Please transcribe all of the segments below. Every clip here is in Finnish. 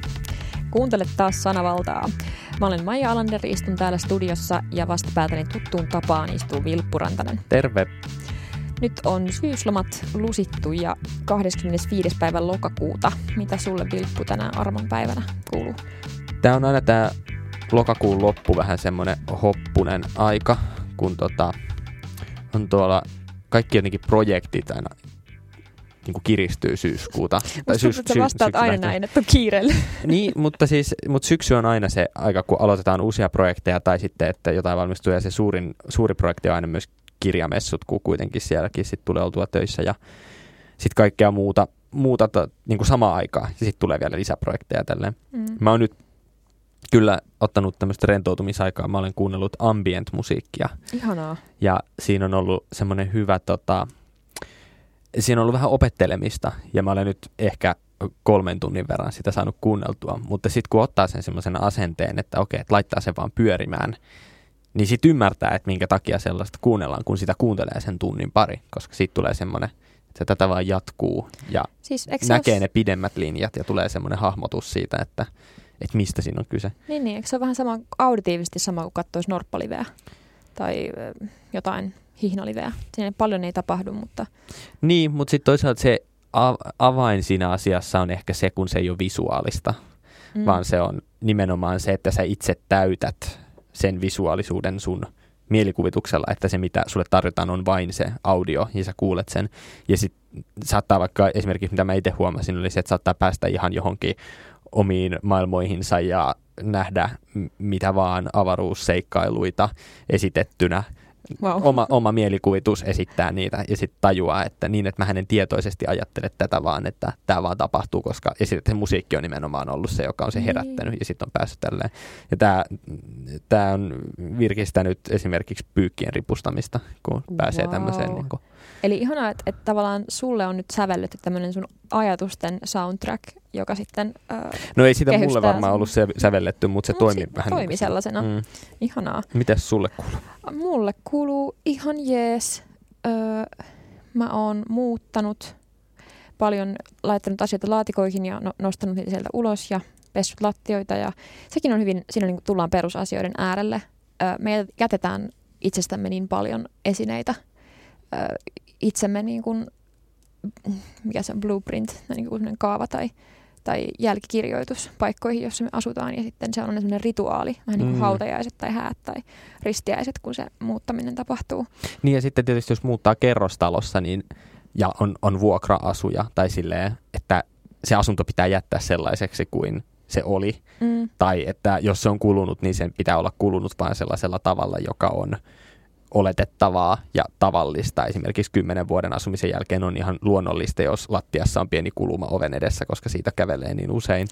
moi! Kuuntelet taas sanavaltaa. Mä olen Maija Alander, istun täällä studiossa ja vastapäätäni tuttuun tapaan istuu Vilppu Rantanen. Terve. Nyt on syyslomat lusittu ja 25. päivä lokakuuta. Mitä sulle Vilppu tänä armon päivänä kuuluu? Tämä on aina tämä lokakuun loppu vähän semmoinen hoppunen aika, kun tota, on tuolla kaikki jotenkin projektit aina niin kuin kiristyy syyskuuta. Tai syys, että sä vastaat aina näin, että on kiireellä. niin, mutta siis mutta syksy on aina se aika, kun aloitetaan uusia projekteja tai sitten, että jotain valmistuu ja se suurin, suuri projekti on aina myös kirjamessut, kun kuitenkin sielläkin sit tulee oltua töissä ja sitten kaikkea muuta, muuta ta, niin kuin samaan aikaan ja sitten tulee vielä lisäprojekteja tälleen. Mm. Mä oon nyt kyllä ottanut tämmöistä rentoutumisaikaa. Mä olen kuunnellut ambient-musiikkia. Ihanaa. Ja siinä on ollut semmoinen hyvä tota, siinä on ollut vähän opettelemista ja mä olen nyt ehkä kolmen tunnin verran sitä saanut kuunneltua, mutta sitten kun ottaa sen semmoisen asenteen, että okei, että laittaa sen vaan pyörimään, niin sitten ymmärtää, että minkä takia sellaista kuunnellaan, kun sitä kuuntelee sen tunnin pari, koska siitä tulee semmoinen, että tätä vaan jatkuu ja siis, näkee ne pidemmät linjat ja tulee semmoinen hahmotus siitä, että, että mistä siinä on kyse. Niin, niin, eikö se ole vähän sama, auditiivisesti sama kuin katsoisi norppaliveä tai jotain hihnaliveä. Siinä paljon ei tapahdu, mutta... Niin, mutta sitten toisaalta se avain siinä asiassa on ehkä se, kun se ei ole visuaalista, mm. vaan se on nimenomaan se, että sä itse täytät sen visuaalisuuden sun mielikuvituksella, että se mitä sulle tarjotaan on vain se audio ja sä kuulet sen. Ja sitten saattaa vaikka esimerkiksi, mitä mä itse huomasin, oli se, että saattaa päästä ihan johonkin omiin maailmoihinsa ja nähdä mitä vaan avaruusseikkailuita esitettynä Wow. Oma, oma mielikuvitus esittää niitä ja sitten tajuaa, että niin, että mä hänen tietoisesti ajattele tätä vaan, että tämä vaan tapahtuu, koska ja sitten se musiikki on nimenomaan ollut se, joka on se niin. herättänyt niin. ja sitten on päässyt tälleen. Ja tämä on virkistänyt esimerkiksi pyykkien ripustamista, kun wow. pääsee tämmöiseen. Niin kuin. Eli ihanaa, että, että tavallaan sulle on nyt sävelletty tämmöinen sun ajatusten soundtrack, joka sitten äh, No ei sitä mulle varmaan sun... ollut se, sävelletty, mutta se Mut toimi vähän. Toimi niin sellaisena. Mm. Ihanaa. Mitäs sulle kuuluu? Mulle kuuluu ihan jees. Öö, mä oon muuttanut paljon, laittanut asioita laatikoihin ja no, nostanut niitä sieltä ulos ja pessut lattioita. Ja sekin on hyvin, siinä niin tullaan perusasioiden äärelle. Öö, me jätetään itsestämme niin paljon esineitä itsemme niin kuin, mikä se on, blueprint, niin kuin kaava tai tai jälkikirjoitus paikkoihin, joissa me asutaan. Ja sitten se on sellainen rituaali, vähän niin kuin mm. hautajaiset tai häät tai ristiäiset, kun se muuttaminen tapahtuu. Niin ja sitten tietysti jos muuttaa kerrostalossa niin, ja on, on vuokra-asuja tai silleen, että se asunto pitää jättää sellaiseksi kuin se oli. Mm. Tai että jos se on kulunut, niin sen pitää olla kulunut vain sellaisella tavalla, joka on oletettavaa ja tavallista. Esimerkiksi kymmenen vuoden asumisen jälkeen on ihan luonnollista, jos lattiassa on pieni kuluma oven edessä, koska siitä kävelee niin usein.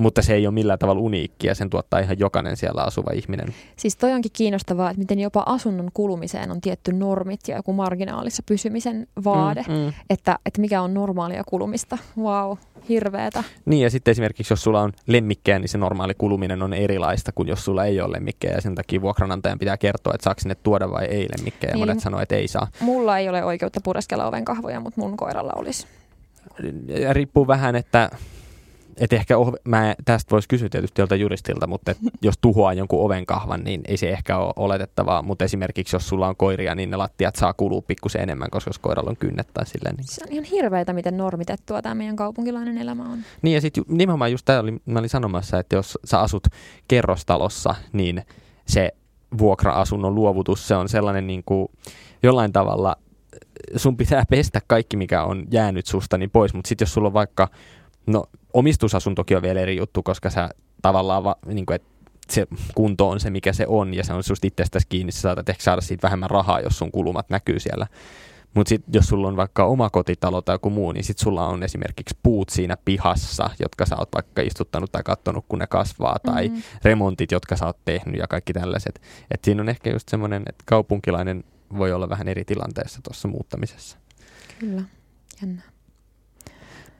Mutta se ei ole millään tavalla uniikkia, sen tuottaa ihan jokainen siellä asuva ihminen. Siis toi onkin kiinnostavaa, että miten jopa asunnon kulumiseen on tietty normit ja joku marginaalissa pysymisen vaade, mm, mm. Että, että mikä on normaalia kulumista. Wow, hirveetä. Niin ja sitten esimerkiksi jos sulla on lemmikkejä, niin se normaali kuluminen on erilaista kuin jos sulla ei ole lemmikkejä ja sen takia vuokranantajan pitää kertoa, että saako sinne tuoda vai ei lemmikkejä. Niin, Monet sanoo, että ei saa. Mulla ei ole oikeutta pureskella oven kahvoja, mutta mun koiralla olisi. Ja riippuu vähän, että et ehkä oh, mä tästä voisi kysyä tietysti jolta juristilta, mutta et jos tuhoaa jonkun oven kahvan, niin ei se ehkä ole oletettavaa. Mutta esimerkiksi jos sulla on koiria, niin ne lattiat saa kulua pikkusen enemmän, koska jos koiralla on kynnet tai silleen. Niin... Se on ihan hirveätä, miten normitettua tämä meidän kaupunkilainen elämä on. Niin ja sitten nimenomaan just tämä oli, mä olin sanomassa, että jos sä asut kerrostalossa, niin se vuokra-asunnon luovutus, se on sellainen niin kuin jollain tavalla sun pitää pestä kaikki, mikä on jäänyt susta niin pois, mutta sitten jos sulla on vaikka No omistusasuntokin on vielä eri juttu, koska sä tavallaan, va, niin kuin, että se kunto on se, mikä se on, ja se on just itsestäsi kiinni, sä saatat ehkä saada siitä vähemmän rahaa, jos sun kulumat näkyy siellä. Mutta sitten jos sulla on vaikka oma kotitalo tai joku muu, niin sitten sulla on esimerkiksi puut siinä pihassa, jotka sä oot vaikka istuttanut tai katsonut, kun ne kasvaa, tai mm-hmm. remontit, jotka sä oot tehnyt ja kaikki tällaiset. Et siinä on ehkä just semmoinen, että kaupunkilainen voi olla vähän eri tilanteessa tuossa muuttamisessa. Kyllä, jännä.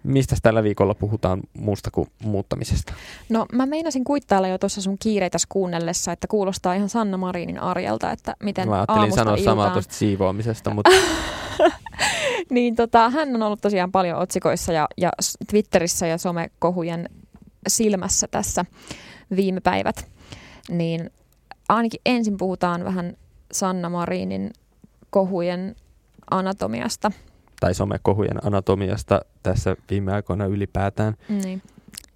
Mistä tällä viikolla puhutaan muusta kuin muuttamisesta? No mä meinasin kuittailla jo tuossa sun kiireitäs kuunnellessa, että kuulostaa ihan Sanna Marinin arjelta, että miten Mä ajattelin sanoa iltaan... samaa tuosta siivoamisesta, mutta... niin tota, hän on ollut tosiaan paljon otsikoissa ja, ja Twitterissä ja somekohujen silmässä tässä viime päivät, niin ainakin ensin puhutaan vähän Sanna Marinin kohujen anatomiasta. Tai somekohujen anatomiasta tässä viime aikoina ylipäätään. Niin.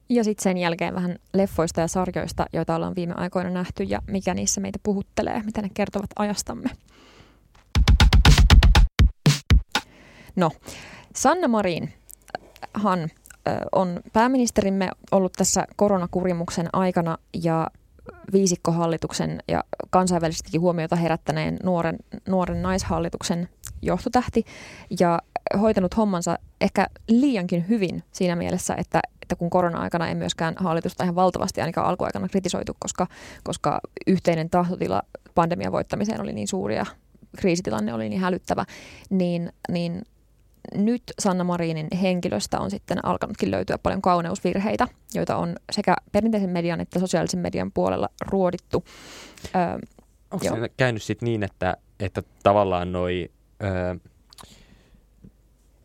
Ja sitten sen jälkeen vähän leffoista ja sarjoista, joita ollaan viime aikoina nähty ja mikä niissä meitä puhuttelee, mitä ne kertovat ajastamme. No, Sanna Marin, hän on pääministerimme ollut tässä koronakurimuksen aikana ja viisikkohallituksen ja kansainvälisestikin huomiota herättäneen nuoren, nuoren naishallituksen johtotähti ja hoitanut hommansa ehkä liiankin hyvin siinä mielessä, että, että kun korona-aikana ei myöskään hallitusta ihan valtavasti ainakaan alkuaikana kritisoitu, koska, koska yhteinen tahtotila pandemian voittamiseen oli niin suuri ja kriisitilanne oli niin hälyttävä, niin, niin nyt Sanna Marinin henkilöstä on sitten alkanutkin löytyä paljon kauneusvirheitä, joita on sekä perinteisen median että sosiaalisen median puolella ruodittu. Öö, Onko se käynyt sitten niin, että, että tavallaan noi... Öö,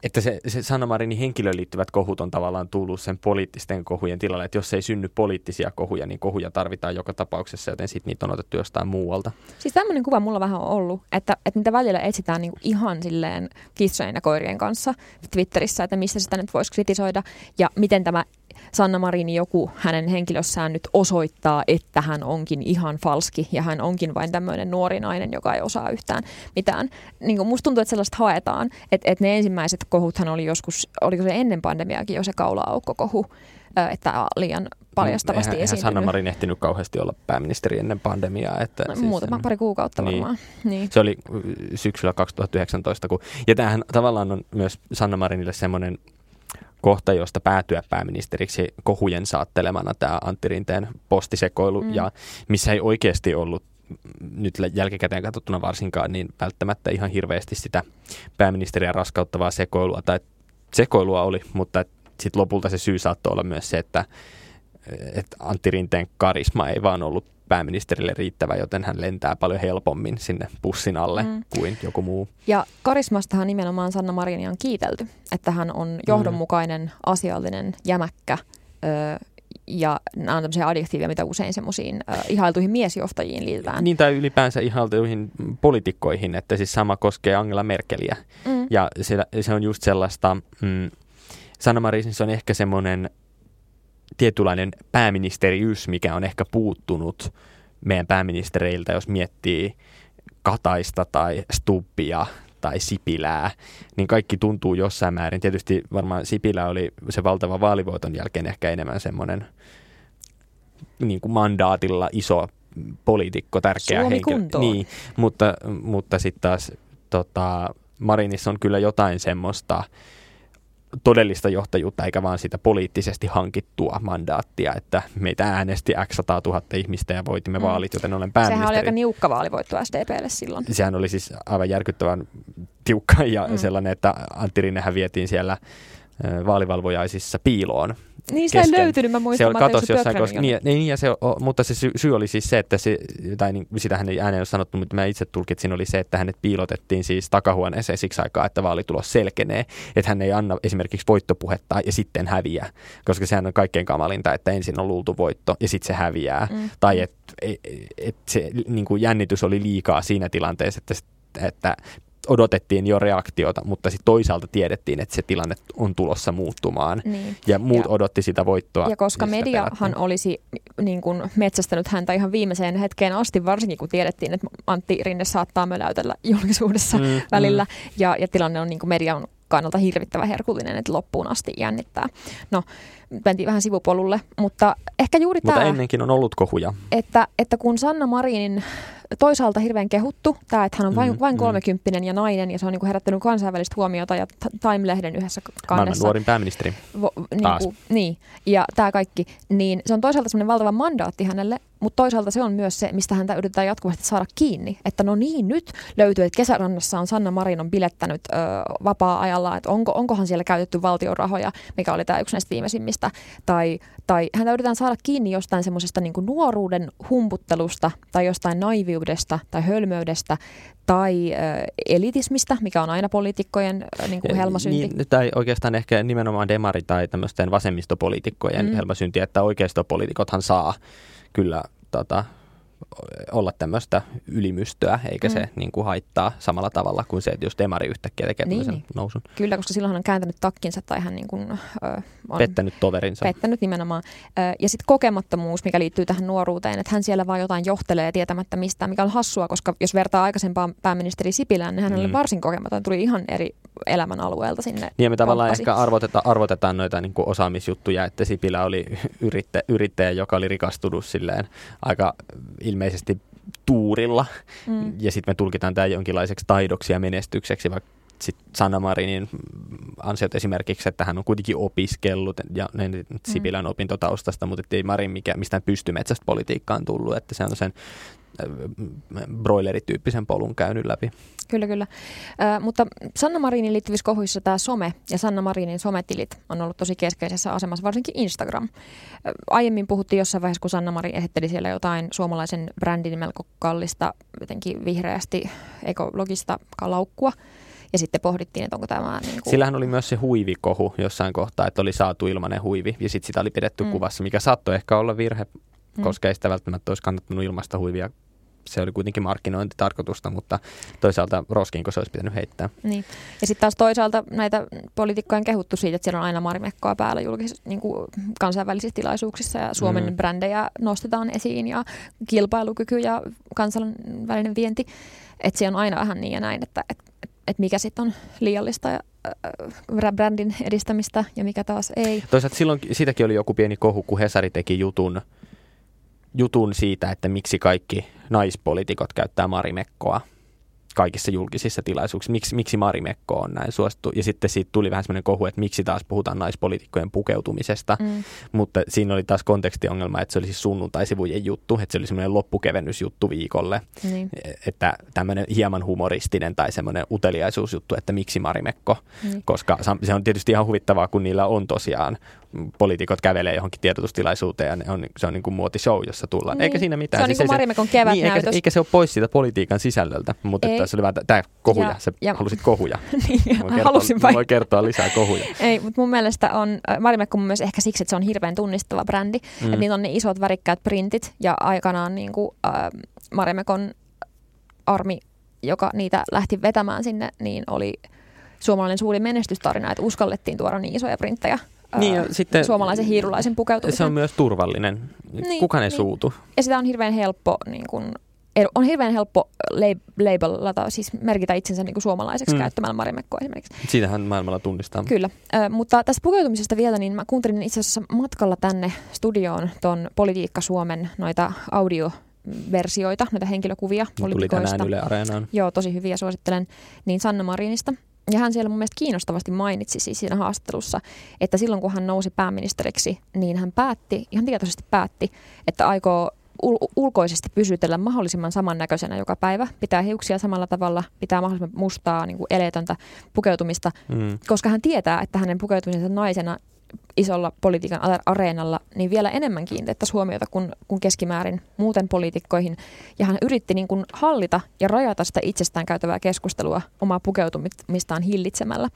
että se, se Sanna Marinin henkilöön liittyvät kohut on tavallaan tullut sen poliittisten kohujen tilalle, että jos ei synny poliittisia kohuja, niin kohuja tarvitaan joka tapauksessa, joten sitten niitä on otettu jostain muualta. Siis tämmöinen kuva mulla vähän on ollut, että, että niitä välillä etsitään niinku ihan silleen kissojen ja koirien kanssa Twitterissä, että mistä sitä nyt voisi kritisoida ja miten tämä Sanna Marini joku hänen henkilössään nyt osoittaa, että hän onkin ihan falski ja hän onkin vain tämmöinen nuori nainen, joka ei osaa yhtään mitään. Niin kuin musta tuntuu, että sellaista haetaan, että, että ne ensimmäiset kohuthan oli joskus, oliko se ennen pandemiaakin jo se kaula-aukko-kohu, että liian paljastavasti eihän, eihän Sanna Marin ehtinyt kauheasti olla pääministeri ennen pandemiaa. Että no, siis, muutama pari kuukautta niin, varmaan. Niin. Se oli syksyllä 2019. Kun, ja tämähän tavallaan on myös Sanna Marinille semmoinen kohta, josta päätyä pääministeriksi kohujen saattelemana tämä Antti Rinteen postisekoilu, mm. ja missä ei oikeasti ollut nyt jälkikäteen katsottuna varsinkaan, niin välttämättä ihan hirveästi sitä pääministeriä raskauttavaa sekoilua, tai sekoilua oli, mutta sitten lopulta se syy saattoi olla myös se, että, että Antti Rinteen karisma ei vaan ollut pääministerille riittävä, joten hän lentää paljon helpommin sinne pussin alle mm. kuin joku muu. Ja karismastahan nimenomaan Sanna Marinia on kiitelty, että hän on johdonmukainen, mm. asiallinen, jämäkkä ö, ja nämä on tämmöisiä adjektiiveja, mitä usein semmoisiin äh, ihailtuihin miesjohtajiin liitetään. Niin tai ylipäänsä ihailtuihin poliitikkoihin, että siis sama koskee Angela Merkeliä. Mm. Ja se, se on just sellaista, mm, Sanna Marin se on ehkä semmoinen tietynlainen pääministeriys, mikä on ehkä puuttunut meidän pääministereiltä, jos miettii Kataista tai Stubbia tai Sipilää, niin kaikki tuntuu jossain määrin. Tietysti varmaan Sipilä oli se valtava vaalivoiton jälkeen ehkä enemmän semmoinen niin kuin mandaatilla iso poliitikko, tärkeä Suomi henkilö. Niin, mutta, mutta sitten taas tota, Marinissa on kyllä jotain semmoista, todellista johtajuutta eikä vaan sitä poliittisesti hankittua mandaattia, että meitä äänesti X 100 000 ihmistä ja voitimme mm. vaalit, joten olen pääministeri. Sehän oli aika niukka vaalivoitto SDPlle silloin. Sehän oli siis aivan järkyttävän tiukka ja mm. sellainen, että Antti Rinnehän vietiin siellä vaalivalvojaisissa piiloon niin se ei löytynyt, mä muistan. Se oli katos jossain, koska, niin, niin, ja se, mutta se syy, syy oli siis se, että se, tai niin, hän ei ääneen ole sanottu, mutta mä itse tulkitsin, oli se, että hänet piilotettiin siis takahuoneeseen siksi aikaa, että vaalitulos selkenee, että hän ei anna esimerkiksi voittopuhetta ja sitten häviää, koska sehän on kaikkein kamalinta, että ensin on luultu voitto ja sitten se häviää, mm. tai että et, et se niin kuin jännitys oli liikaa siinä tilanteessa, että että odotettiin jo reaktiota, mutta sitten toisaalta tiedettiin, että se tilanne on tulossa muuttumaan. Niin. Ja muut ja, odotti sitä voittoa. Ja koska mediahan pelättiin. olisi niin kuin metsästänyt häntä ihan viimeiseen hetkeen asti, varsinkin kun tiedettiin, että Antti Rinne saattaa möläytellä julkisuudessa mm, välillä. Mm. Ja, ja tilanne on niin kuin median kannalta hirvittävä herkullinen, että loppuun asti jännittää. No, mentiin vähän sivupolulle, mutta ehkä juuri mutta tämä... ennenkin on ollut kohuja. Että, että kun Sanna Marinin toisaalta hirveän kehuttu, tämä, että hän on vain, mm, vain mm. kolmekymppinen ja nainen, ja se on niin kuin herättänyt kansainvälistä huomiota, ja Time-lehden yhdessä kannessa. Maailman nuorin pääministeri. Vo, niin, kuin, niin, ja tämä kaikki. Niin se on toisaalta semmoinen valtava mandaatti hänelle, mutta toisaalta se on myös se, mistä häntä yritetään jatkuvasti saada kiinni. Että no niin, nyt löytyy, että kesärannassa on Sanna Marin on bilettänyt ö, vapaa-ajalla, että onko, onkohan siellä käytetty valtion rahoja, mikä oli tämä yksi näistä viimeisimmistä. Tai, tai häntä yritetään saada kiinni jostain semmoisesta niin nuoruuden humputtelusta tai jostain naiviu valmiudesta tai hölmöydestä tai äh, elitismistä, mikä on aina poliitikkojen äh, niin kuin helmasynti. Niin, tai oikeastaan ehkä nimenomaan demari- tai tämmöisten vasemmistopoliitikkojen mm. helmasynti, että oikeistopoliitikothan saa kyllä tota, olla tämmöistä ylimystöä, eikä mm. se niin kuin haittaa samalla tavalla kuin se, että jos demari yhtäkkiä tekee niin, niin. nousun. Kyllä, koska silloin hän on kääntänyt takkinsa tai hän niin kuin, ö, on pettänyt toverinsa. Pettänyt nimenomaan. Ö, ja sitten kokemattomuus, mikä liittyy tähän nuoruuteen, että hän siellä vaan jotain johtelee tietämättä mistään, mikä on hassua, koska jos vertaa aikaisempaan pääministeri Sipilään, niin hän oli mm. varsin kokematon, tuli ihan eri elämän alueelta sinne. Niin ja me tavallaan pomppasi. ehkä arvotetaan, arvotetaan noita niin kuin osaamisjuttuja, että Sipilä oli yrittäjä, yrittäjä, joka oli rikastunut silleen aika ilmeisesti tuurilla. Mm. Ja sitten me tulkitaan tämä jonkinlaiseksi taidoksi ja menestykseksi, vaikka sitten Sanna Marinin ansiot esimerkiksi, että hän on kuitenkin opiskellut ja mm. Sipilän mm. opintotaustasta, mutta ei Marin mikä, mistään pystymetsästä politiikkaan tullut, että se on sen broilerityyppisen polun käynyt läpi. Kyllä, kyllä. Äh, mutta Sanna Marinin liittyvissä kohuissa tämä some ja Sanna Marinin sometilit on ollut tosi keskeisessä asemassa, varsinkin Instagram. Äh, aiemmin puhuttiin jossain vaiheessa, kun Sanna Marin esitteli siellä jotain suomalaisen brändin melko kallista, jotenkin vihreästi ekologista kalaukkua. Ja sitten pohdittiin, että onko tämä... Niin kuin... Sillähän oli myös se huivikohu jossain kohtaa, että oli saatu ilmainen huivi ja sitten sitä oli pidetty mm. kuvassa, mikä saattoi ehkä olla virhe, mm. koska ei sitä välttämättä olisi kannattanut ilmaista huivia se oli kuitenkin markkinointitarkoitusta, mutta toisaalta roskiinko se olisi pitänyt heittää. Niin. Ja sitten taas toisaalta näitä poliitikkojen kehuttu siitä, että siellä on aina marimekkoa päällä julkisissa niin kuin kansainvälisissä tilaisuuksissa ja Suomen mm. brändejä nostetaan esiin ja kilpailukyky ja kansainvälinen vienti. Että se on aina vähän niin ja näin, että et, et, et mikä sitten on liiallista ja äh, brändin edistämistä ja mikä taas ei. Toisaalta silloin siitäkin oli joku pieni kohu, kun Hesari teki jutun, jutun siitä, että miksi kaikki naispolitiikot käyttää marimekkoa kaikissa julkisissa tilaisuuksissa. Miksi, miksi Marimekko on näin suosittu? Ja sitten siitä tuli vähän semmoinen kohu, että miksi taas puhutaan naispolitiikkojen pukeutumisesta. Mm. Mutta siinä oli taas kontekstiongelma, että se oli siis sunnuntaisivujen juttu, että se oli semmoinen loppukevennysjuttu viikolle. Niin. Että tämmöinen hieman humoristinen tai semmoinen uteliaisuusjuttu, että miksi Marimekko. Niin. Koska se on tietysti ihan huvittavaa, kun niillä on tosiaan poliitikot kävelee johonkin tiedotustilaisuuteen ja ne on, se on niin kuin muotishow, jossa tullaan. Niin. Eikä siinä mitään. Se on siis niin kuin Marimekon kevät niin, eikä, eikä, se ole pois siitä politiikan sisällöltä, mutta että se oli vähän tämä kohuja. Ja, Sä ja, halusit kohuja. niin, kertoa, halusin vai? Voi kertoa lisää kohuja. Ei, mutta mun mielestä on, äh, Marimekko on myös ehkä siksi, että se on hirveän tunnistava brändi. Mm. Että niillä on ne isot värikkäät printit ja aikanaan niin kuin, äh, Marimekon armi, joka niitä lähti vetämään sinne, niin oli suomalainen suuri menestystarina, että uskallettiin tuoda niin isoja printtejä niin, ja sitten, suomalaisen hiirulaisen pukeutumisen. Se on myös turvallinen. Niin, Kukaan ei niin. suutu. Ja sitä on hirveän helppo niin kun, on hirveän helppo labelata, siis merkitä itsensä niin kuin suomalaiseksi mm. käyttämällä marimekkoa esimerkiksi. Siitähän maailmalla tunnistaa. Kyllä, äh, mutta tästä pukeutumisesta vielä, niin mä kuuntelin itse asiassa matkalla tänne studioon ton Politiikka Suomen noita audio versioita, noita henkilökuvia Tuli tänään Yle Areenaan. Joo, tosi hyviä, suosittelen. Niin Sanna Marinista. Ja hän siellä mun mielestä kiinnostavasti mainitsi siis siinä haastattelussa, että silloin kun hän nousi pääministeriksi, niin hän päätti, ihan tietoisesti päätti, että aikoo ul- ulkoisesti pysytellä mahdollisimman samannäköisenä joka päivä. Pitää hiuksia samalla tavalla, pitää mahdollisimman mustaa, niin kuin eleetöntä pukeutumista, mm. koska hän tietää, että hänen pukeutumisensa naisena isolla politiikan areenalla, niin vielä enemmän kiinnitettäisiin huomiota kuin, kuin keskimäärin muuten poliitikkoihin. Ja hän yritti niin kuin hallita ja rajata sitä itsestään käytävää keskustelua omaa pukeutumistaan hillitsemällä.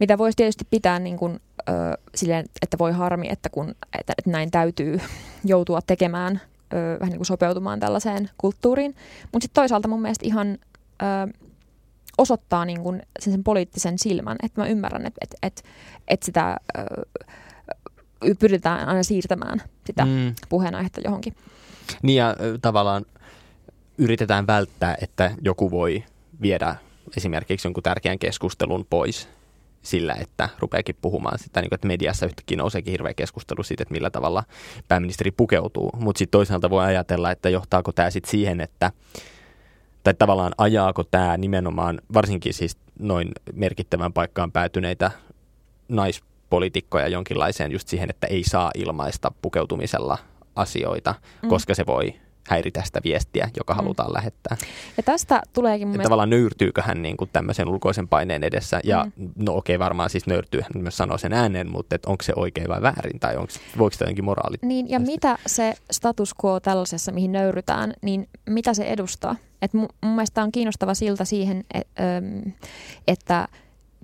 Mitä voisi tietysti pitää niin kuin, ö, silleen, että voi harmi, että, kun, että, että näin täytyy joutua tekemään, ö, vähän niin kuin sopeutumaan tällaiseen kulttuuriin. Mutta sitten toisaalta mun mielestä ihan... Ö, osoittaa niin kuin sen, sen poliittisen silmän, että mä ymmärrän, että, että, että, että sitä ö, pyritään aina siirtämään sitä mm. puheenaihetta johonkin. Niin ja tavallaan yritetään välttää, että joku voi viedä esimerkiksi jonkun tärkeän keskustelun pois sillä, että rupeakin puhumaan sitä, niin kuin, että mediassa yhtäkkiä nouseekin hirveä keskustelu siitä, että millä tavalla pääministeri pukeutuu. Mutta sitten toisaalta voi ajatella, että johtaako tämä sitten siihen, että tai tavallaan ajaako tämä nimenomaan, varsinkin siis noin merkittävän paikkaan päätyneitä naispolitiikkoja jonkinlaiseen just siihen, että ei saa ilmaista pukeutumisella asioita, mm. koska se voi häiritä sitä viestiä, joka mm. halutaan lähettää. Ja tästä tuleekin mun mielestä... Tavallaan nöyrtyykö hän niin kuin tämmöisen ulkoisen paineen edessä, ja mm. no okei, okay, varmaan siis nöyrtyy, hän myös sanoo sen ääneen, mutta onko se oikein vai väärin, tai onko, voiko sitä jotenkin moraali? Niin, ja mitä se status quo tällaisessa, mihin nöyrytään, niin mitä se edustaa? Et mun, mun mielestä on kiinnostava silta siihen, et, että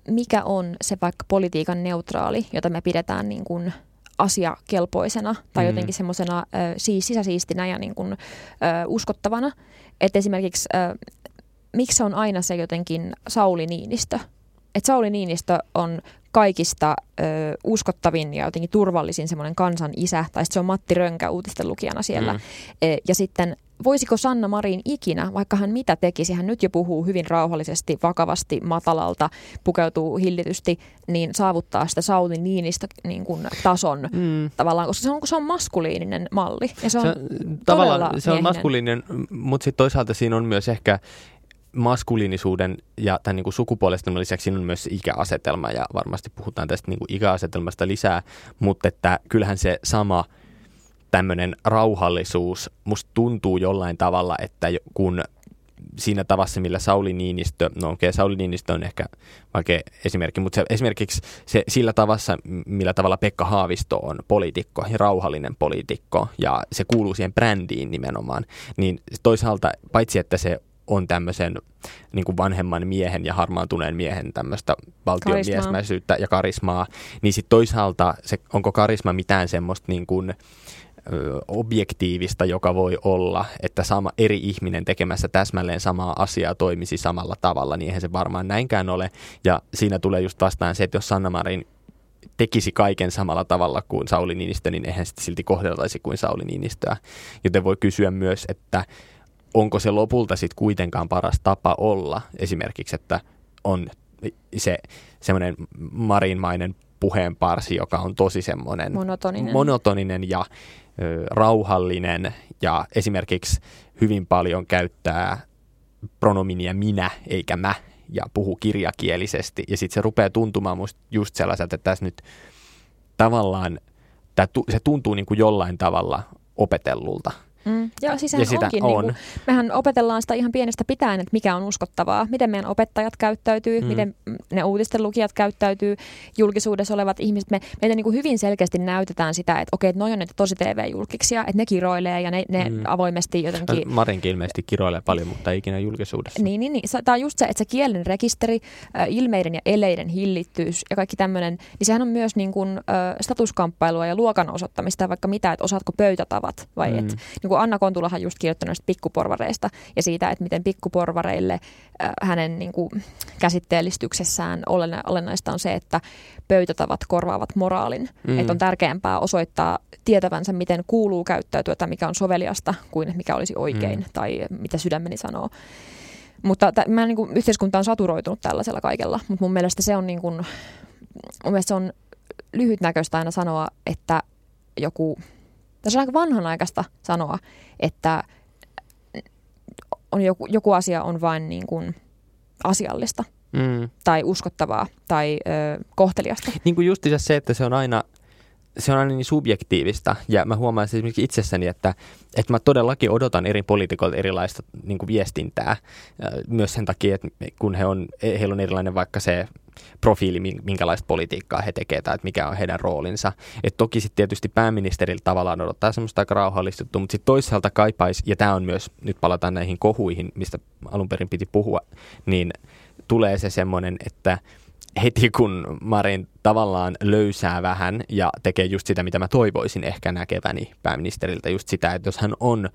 mikä on se vaikka politiikan neutraali, jota me pidetään niin kuin asiakelpoisena tai mm. jotenkin semmoisena siis, sisäsiistinä ja niin kuin, ö, uskottavana. Että esimerkiksi ö, miksi on aina se jotenkin Sauli Niinistö? Että Sauli Niinistö on kaikista ö, uskottavin ja jotenkin turvallisin semmoinen kansan isä, tai se on Matti Rönkä uutisten lukijana siellä. Mm. E, ja sitten voisiko Sanna Marin ikinä, vaikka hän mitä tekisi, hän nyt jo puhuu hyvin rauhallisesti, vakavasti, matalalta, pukeutuu hillitysti, niin saavuttaa sitä Sauli Niinistä niin kuin tason mm. tavallaan, koska se on, se on maskuliininen malli. Ja se on, se, tavallaan se on maskuliininen, mutta sitten toisaalta siinä on myös ehkä maskuliinisuuden ja tämän niin kuin sukupuolestelman lisäksi siinä on myös ikäasetelma ja varmasti puhutaan tästä niin kuin ikäasetelmasta lisää, mutta että kyllähän se sama tämmöinen rauhallisuus. Musta tuntuu jollain tavalla, että kun siinä tavassa, millä Sauli Niinistö, no okei, okay, Sauli Niinistö on ehkä vaikea esimerkki, mutta se, esimerkiksi se, sillä tavassa, millä tavalla Pekka Haavisto on poliitikko ja rauhallinen poliitikko ja se kuuluu siihen brändiin nimenomaan, niin toisaalta paitsi, että se on tämmöisen niin kuin vanhemman miehen ja harmaantuneen miehen tämmöistä valtionmiesmäisyyttä ja karismaa, niin sitten toisaalta se, onko karisma mitään semmoista niin kuin, objektiivista, joka voi olla, että sama eri ihminen tekemässä täsmälleen samaa asiaa toimisi samalla tavalla, niin eihän se varmaan näinkään ole. Ja siinä tulee just vastaan se, että jos Sanna Marin tekisi kaiken samalla tavalla kuin Sauli Niinistö, niin eihän sitten silti kohdeltaisi kuin Sauli Niinistöä. Joten voi kysyä myös, että onko se lopulta sitten kuitenkaan paras tapa olla esimerkiksi, että on se semmoinen marinmainen puheenparsi, joka on tosi semmoinen monotoninen, monotoninen ja rauhallinen ja esimerkiksi hyvin paljon käyttää pronominia minä eikä mä ja puhuu kirjakielisesti ja sitten se rupeaa tuntumaan musta just sellaiselta, että tässä nyt tavallaan se tuntuu niin kuin jollain tavalla opetellulta. Mm. Joo, siis ja sitä onkin, on. Niin kuin, mehän opetellaan sitä ihan pienestä pitäen, että mikä on uskottavaa, miten meidän opettajat käyttäytyy, mm. miten ne uutisten lukijat käyttäytyy, julkisuudessa olevat ihmiset. Me, meitä niin kuin hyvin selkeästi näytetään sitä, että okei, että noi on näitä tosi TV-julkiksia, että ne kiroilee ja ne, ne mm. avoimesti jotenkin... No, Marinkin ilmeisesti kiroilee paljon, mutta ei ikinä julkisuudessa. Niin, niin, niin. Tämä on just se, että se kielen rekisteri, ilmeiden ja eleiden hillittyys ja kaikki tämmöinen, niin sehän on myös niin kuin, statuskamppailua ja luokan osoittamista, vaikka mitä, että osaatko pöytätavat vai mm. et. Niin kuin Anna Kontulahan just kirjoittanut näistä pikkuporvareista ja siitä, että miten pikkuporvareille äh, hänen niin kuin, käsitteellistyksessään olennaista on se, että pöytätavat korvaavat moraalin. Mm. Että on tärkeämpää osoittaa tietävänsä, miten kuuluu käyttäytyä tai mikä on soveliasta kuin mikä olisi oikein mm. tai mitä sydämeni sanoo. Mutta t- mä, niin kuin, yhteiskunta on saturoitunut tällaisella kaikella, mutta mun mielestä se on, niin kuin, mun mielestä se on lyhytnäköistä aina sanoa, että joku tässä on aika vanhanaikaista sanoa, että on joku, joku asia on vain niin kuin asiallista mm. tai uskottavaa tai ö, kohteliasta. Niin kuin justiinsa se, että se on aina se on aina niin subjektiivista ja mä huomaan esimerkiksi itsessäni, että, että mä todellakin odotan eri poliitikoilta erilaista niin viestintää myös sen takia, että kun he on, heillä on erilainen vaikka se profiili, minkälaista politiikkaa he tekevät tai että mikä on heidän roolinsa. Et toki sitten tietysti pääministeriltä tavallaan odottaa semmoista aika rauhallista mutta sitten toisaalta kaipaisi, ja tämä on myös, nyt palataan näihin kohuihin, mistä alun perin piti puhua, niin tulee se semmoinen, että heti kun Marin tavallaan löysää vähän ja tekee just sitä, mitä mä toivoisin ehkä näkeväni pääministeriltä, just sitä, että jos hän on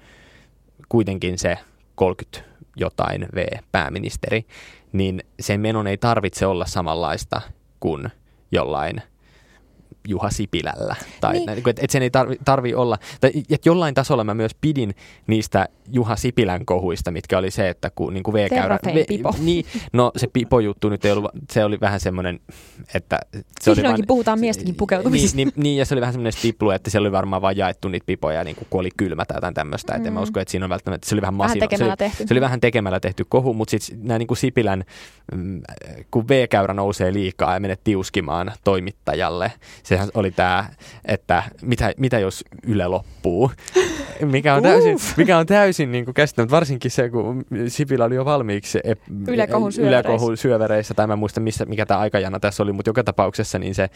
kuitenkin se 30 jotain V-pääministeri, niin sen menon ei tarvitse olla samanlaista kuin jollain – Juha Sipilällä. Tai niin. että et sen ei tarvi, tarvi olla, tai että jollain tasolla mä myös pidin niistä Juha Sipilän kohuista, mitkä oli se, että kun niin kuin V-käyrä... V, pipo. Niin, no se pipo-juttu nyt ei ollut, se oli vähän semmoinen, että... Se oli vaan, puhutaan miestäkin pukeutumisesta. Niin, niin, niin, ja se oli vähän semmoinen stiplu, että siellä oli varmaan vain jaettu niitä pipoja, niin kuin, kun oli kylmä tai jotain tämmöistä. Mm. Että en mä mm. usko, että siinä on välttämättä, se oli vähän masino. Vähän tekemällä se, oli, se oli vähän tekemällä tehty kohu, mutta sitten nämä niin kuin Sipilän, mm, kun V-käyrä nousee liikaa ja menet tiuskimaan toimittajalle, se sehän oli tämä, että mitä, mitä jos Yle loppuu, mikä on täysin, mikä on täysin niin kuin käsittämättä, varsinkin se, kun Sipilä oli jo valmiiksi ep- Ylekohun syövereissä. Ylekohun syövereissä, tai mä en muista missä, mikä tämä aikajana tässä oli, mutta joka tapauksessa niin se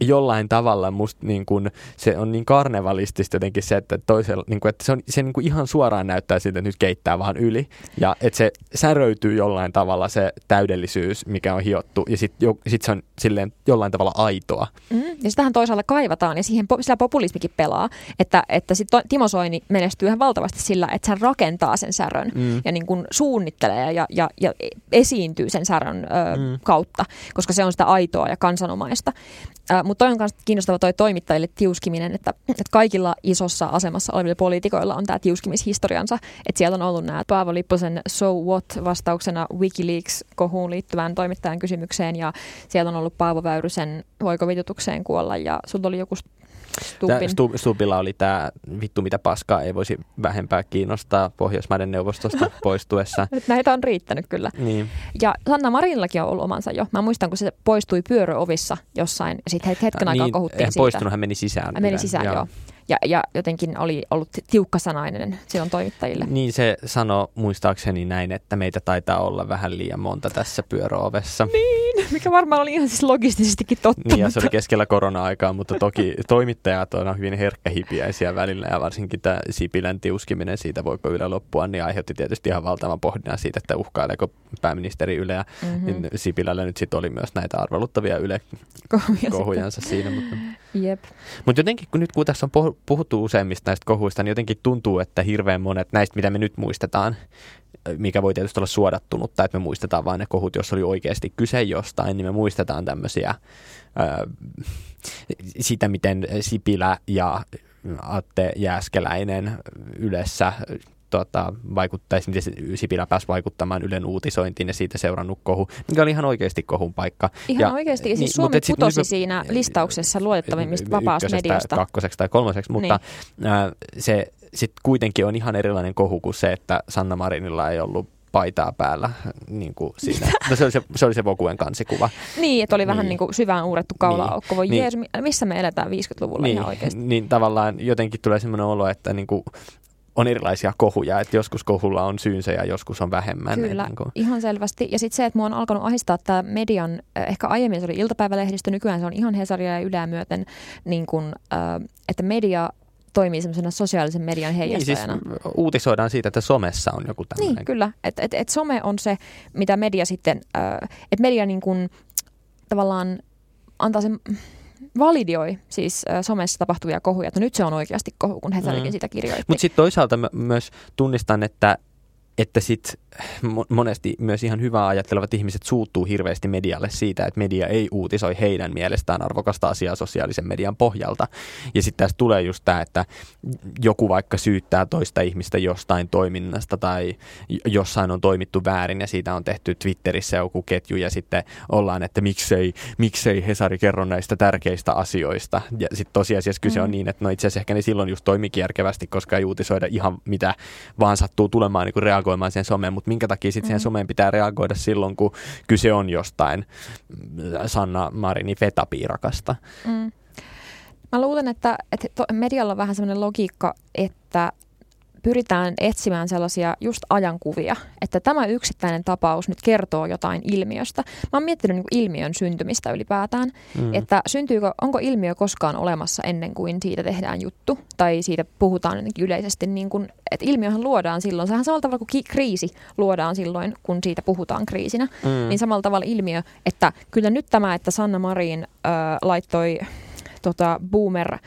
jollain tavalla musta niin kuin, se on niin karnevalistista jotenkin se, että, toisella, niin kuin, että se, on, se niin kuin ihan suoraan näyttää siltä, että nyt keittää vaan yli, ja että se säröytyy jollain tavalla se täydellisyys, mikä on hiottu, ja sitten sit se on silleen jollain tavalla aitoa. Mm, ja sitähän toisaalta kaivataan, ja siihen sillä populismikin pelaa, että, että sit Timo Soini menestyy ihan valtavasti sillä, että hän rakentaa sen särön, mm. ja niin kuin suunnittelee ja, ja, ja esiintyy sen särön ö, mm. kautta, koska se on sitä aitoa ja kansanomaista. Mutta toi on myös kiinnostava toi toimittajille tiuskiminen, että, että kaikilla isossa asemassa olevilla poliitikoilla on tämä tiuskimishistoriansa. Että siellä on ollut nämä Paavo Lipposen So What vastauksena Wikileaks-kohuun liittyvään toimittajan kysymykseen ja siellä on ollut Paavo Väyrysen voiko vitutukseen kuolla ja sulla oli joku Stupin. Stu, Stupilla oli tämä vittu mitä paskaa ei voisi vähempää kiinnostaa Pohjoismaiden neuvostosta poistuessa. Näitä on riittänyt kyllä. Niin. Ja Sanna Marillakin on ollut omansa jo. Mä muistan, kun se poistui pyöröovissa jossain ja sitten hetken aikaa niin, kohuttiin siitä. poistunut, hän meni sisään. Hän meni sisään, joo. joo ja, ja jotenkin oli ollut tiukkasanainen silloin toimittajille. Niin se sanoi muistaakseni näin, että meitä taitaa olla vähän liian monta tässä pyöräovessa. Niin, mikä varmaan oli ihan siis logistisestikin totta. Niin ja se oli keskellä korona-aikaa, mutta toki toimittajat on hyvin herkkähipiäisiä välillä ja varsinkin tämä Sipilän tiuskiminen siitä, voiko Yle loppua, niin aiheutti tietysti ihan valtavan pohdinnan siitä, että uhkaileeko pääministeri Yleä. Mm-hmm. Niin Sipilällä nyt sitten oli myös näitä arveluttavia Yle kohujansa siinä. Mutta, Jep. mutta jotenkin kun nyt kun tässä on puhuttu useimmista näistä kohuista, niin jotenkin tuntuu, että hirveän monet näistä, mitä me nyt muistetaan, mikä voi tietysti olla suodattunut, tai että me muistetaan vain ne kohut, jos oli oikeasti kyse jostain, niin me muistetaan tämmöisiä, ää, sitä miten Sipilä ja Atte Jääskeläinen yleensä tota, vaikuttaisi, miten Sipilä pääsi vaikuttamaan Ylen uutisointiin ja siitä seurannut kohu, mikä oli ihan oikeasti kohun paikka. Ihan ja, oikeasti, siis niin, Suomi putosi nyt, siinä listauksessa luettavimmista vapaasta mediosta. kakkoseksi tai kolmoseksi, mutta niin. äh, se sitten kuitenkin on ihan erilainen kohu kuin se, että Sanna Marinilla ei ollut paitaa päällä niin kuin siinä. No se oli se, se, oli se Vokuen kansikuva. niin, että oli niin. vähän niin kuin syvään uurettu kaulaaukko. Voi niin. Jeesus, missä me eletään 50-luvulla niin, ihan oikeasti? Niin tavallaan jotenkin tulee sellainen olo, että niin kuin on erilaisia kohuja, että joskus kohulla on syynsä ja joskus on vähemmän. Kyllä, niin kuin. ihan selvästi. Ja sitten se, että mua on alkanut ahistaa tämä median, äh, ehkä aiemmin se oli iltapäivälehdistö, nykyään se on ihan Hesaria ja Ylää myöten, niin äh, että media toimii semmoisena sosiaalisen median heijastajana. Niin, siis uutisoidaan siitä, että somessa on joku tämmöinen. Niin, kyllä. Että et, et some on se, mitä media sitten, että media niin kun, tavallaan antaa sen validioi siis äh, somessa tapahtuvia kohuja, että nyt se on oikeasti kohu, kun Hesarikin mm. sitä kirjoitti. Mutta sitten toisaalta mä myös tunnistan, että että sit monesti myös ihan hyvää ajattelevat ihmiset suuttuu hirveästi medialle siitä, että media ei uutisoi heidän mielestään arvokasta asiaa sosiaalisen median pohjalta. Ja sitten tässä tulee just tämä, että joku vaikka syyttää toista ihmistä jostain toiminnasta tai jossain on toimittu väärin ja siitä on tehty Twitterissä joku ketju ja sitten ollaan, että miksei, miksei Hesari kerro näistä tärkeistä asioista. Ja sitten tosiasiassa kyse mm. on niin, että no itse asiassa ehkä ne silloin just toimikin järkevästi, koska ei uutisoida ihan mitä vaan sattuu tulemaan niin kuin reagoimaan siihen someen, mutta minkä takia sitten mm. siihen someen pitää reagoida silloin, kun kyse on jostain Sanna Marini fetapiirakasta. Mm. Mä luulen, että, että medialla on vähän sellainen logiikka, että pyritään etsimään sellaisia just ajankuvia, että tämä yksittäinen tapaus nyt kertoo jotain ilmiöstä. Mä oon miettinyt niin ilmiön syntymistä ylipäätään, mm. että syntyykö, onko ilmiö koskaan olemassa ennen kuin siitä tehdään juttu tai siitä puhutaan yleisesti, niin kuin, että ilmiöhän luodaan silloin, sehän samalla tavalla kuin kriisi luodaan silloin, kun siitä puhutaan kriisinä, mm. niin samalla tavalla ilmiö, että kyllä nyt tämä, että Sanna Marin äh, laittoi tota, boomer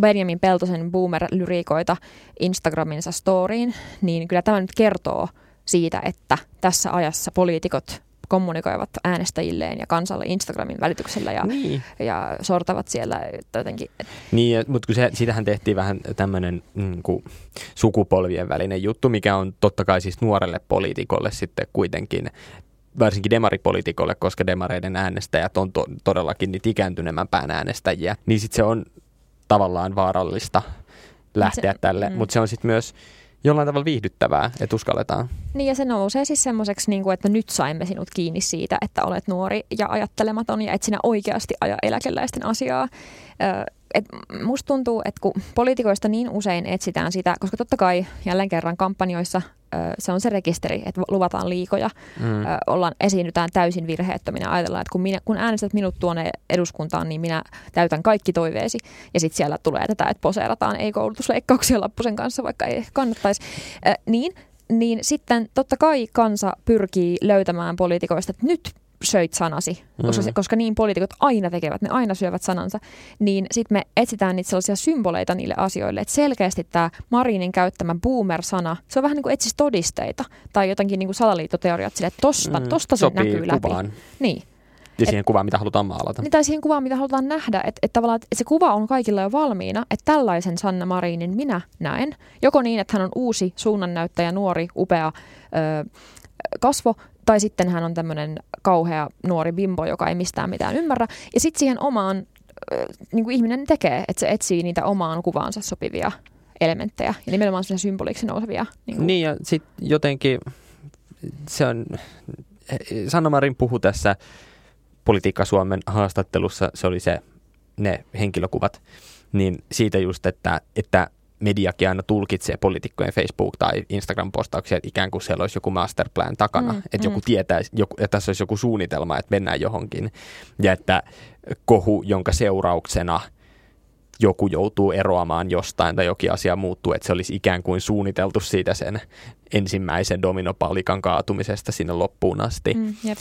Benjamin Peltosen boomer-lyriikoita Instagraminsa storyin, niin kyllä tämä nyt kertoo siitä, että tässä ajassa poliitikot kommunikoivat äänestäjilleen ja kansalle Instagramin välityksellä ja, niin. ja sortavat siellä jotenkin. Niin, mutta kun se, siitähän tehtiin vähän tämmöinen mm, sukupolvien välinen juttu, mikä on totta kai siis nuorelle poliitikolle sitten kuitenkin varsinkin demaripoliitikolle, koska demareiden äänestäjät on to- todellakin niitä ikääntyneemmän pään äänestäjiä, niin sitten se on tavallaan vaarallista lähteä se, tälle, mm. mutta se on sitten myös jollain tavalla viihdyttävää, että uskalletaan. Niin ja se nousee siis semmoiseksi, niin kuin, että nyt saimme sinut kiinni siitä, että olet nuori ja ajattelematon ja et sinä oikeasti aja eläkeläisten asiaa. Ö, et musta tuntuu, että kun poliitikoista niin usein etsitään sitä, koska totta kai jälleen kerran kampanjoissa se on se rekisteri, että luvataan liikoja, mm. ollaan, esiinnytään täysin virheettöminä, ajatellaan, että kun, minä, kun äänestät minut tuonne eduskuntaan, niin minä täytän kaikki toiveesi. Ja sitten siellä tulee tätä, että poseerataan ei-koulutusleikkauksia lappusen kanssa, vaikka ei kannattaisi. Niin, niin sitten totta kai kansa pyrkii löytämään poliitikoista, että nyt söit sanasi, koska, mm. koska niin poliitikot aina tekevät, ne aina syövät sanansa, niin sitten me etsitään niitä sellaisia symboleita niille asioille, että selkeästi tämä Marinin käyttämä boomer-sana, se on vähän niin kuin etsisi todisteita tai jotenkin niin kuin salaliittoteoriat sille, että tosta, mm. tosta se näkyy kuvaan. läpi. Niin. Ja siihen et, kuvaan, mitä halutaan maalata. Niin, tai siihen kuvaan, mitä halutaan nähdä. Että et tavallaan että se kuva on kaikilla jo valmiina, että tällaisen Sanna Marinin minä näen. Joko niin, että hän on uusi suunnannäyttäjä, nuori, upea ö, kasvo, tai sitten hän on tämmöinen kauhea nuori bimbo, joka ei mistään mitään ymmärrä. Ja sitten siihen omaan, niin kuin ihminen tekee, että se etsii niitä omaan kuvaansa sopivia elementtejä ja nimenomaan symboliksi nousevia. Niin, kuin. niin ja sitten jotenkin se on, Sanna Marin tässä Politiikka Suomen haastattelussa, se oli se, ne henkilökuvat, niin siitä just, että, että mediakin aina tulkitsee poliitikkojen Facebook- tai Instagram-postauksia, että ikään kuin siellä olisi joku masterplan takana, mm, että mm. joku tietää, joku, että tässä olisi joku suunnitelma, että mennään johonkin. Ja että kohu, jonka seurauksena joku joutuu eroamaan jostain tai jokin asia muuttuu, että se olisi ikään kuin suunniteltu siitä sen ensimmäisen dominopalikan kaatumisesta sinne loppuun asti. Mm, jep.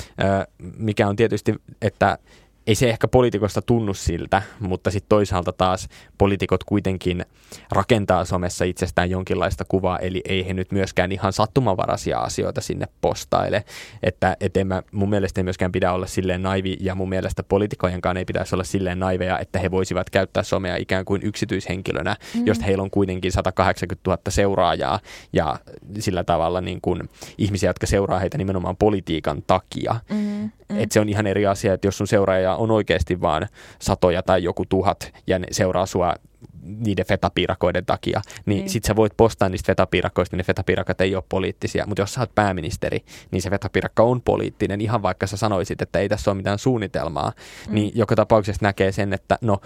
mikä on tietysti, että ei se ehkä poliitikosta tunnu siltä, mutta sitten toisaalta taas poliitikot kuitenkin rakentaa somessa itsestään jonkinlaista kuvaa, eli ei he nyt myöskään ihan sattumanvaraisia asioita sinne postaile. Että et en mä, mun mielestä ei myöskään pidä olla silleen naivi, ja mun mielestä poliitikojenkaan ei pitäisi olla silleen naiveja, että he voisivat käyttää somea ikään kuin yksityishenkilönä, mm. josta heillä on kuitenkin 180 000 seuraajaa, ja sillä tavalla niin kuin ihmisiä, jotka seuraa heitä nimenomaan politiikan takia. Mm. Mm. Että se on ihan eri asia, että jos sun seuraaja on oikeasti vaan satoja tai joku tuhat ja ne seuraa sua niiden fetapiirakoiden takia, niin mm. sit sä voit postaa niistä fetapiirakoista, niin ne fetapiirakat ei ole poliittisia, mutta jos sä oot pääministeri, niin se fetapiirakka on poliittinen, ihan vaikka sä sanoisit, että ei tässä ole mitään suunnitelmaa, mm. niin joka tapauksessa näkee sen, että no,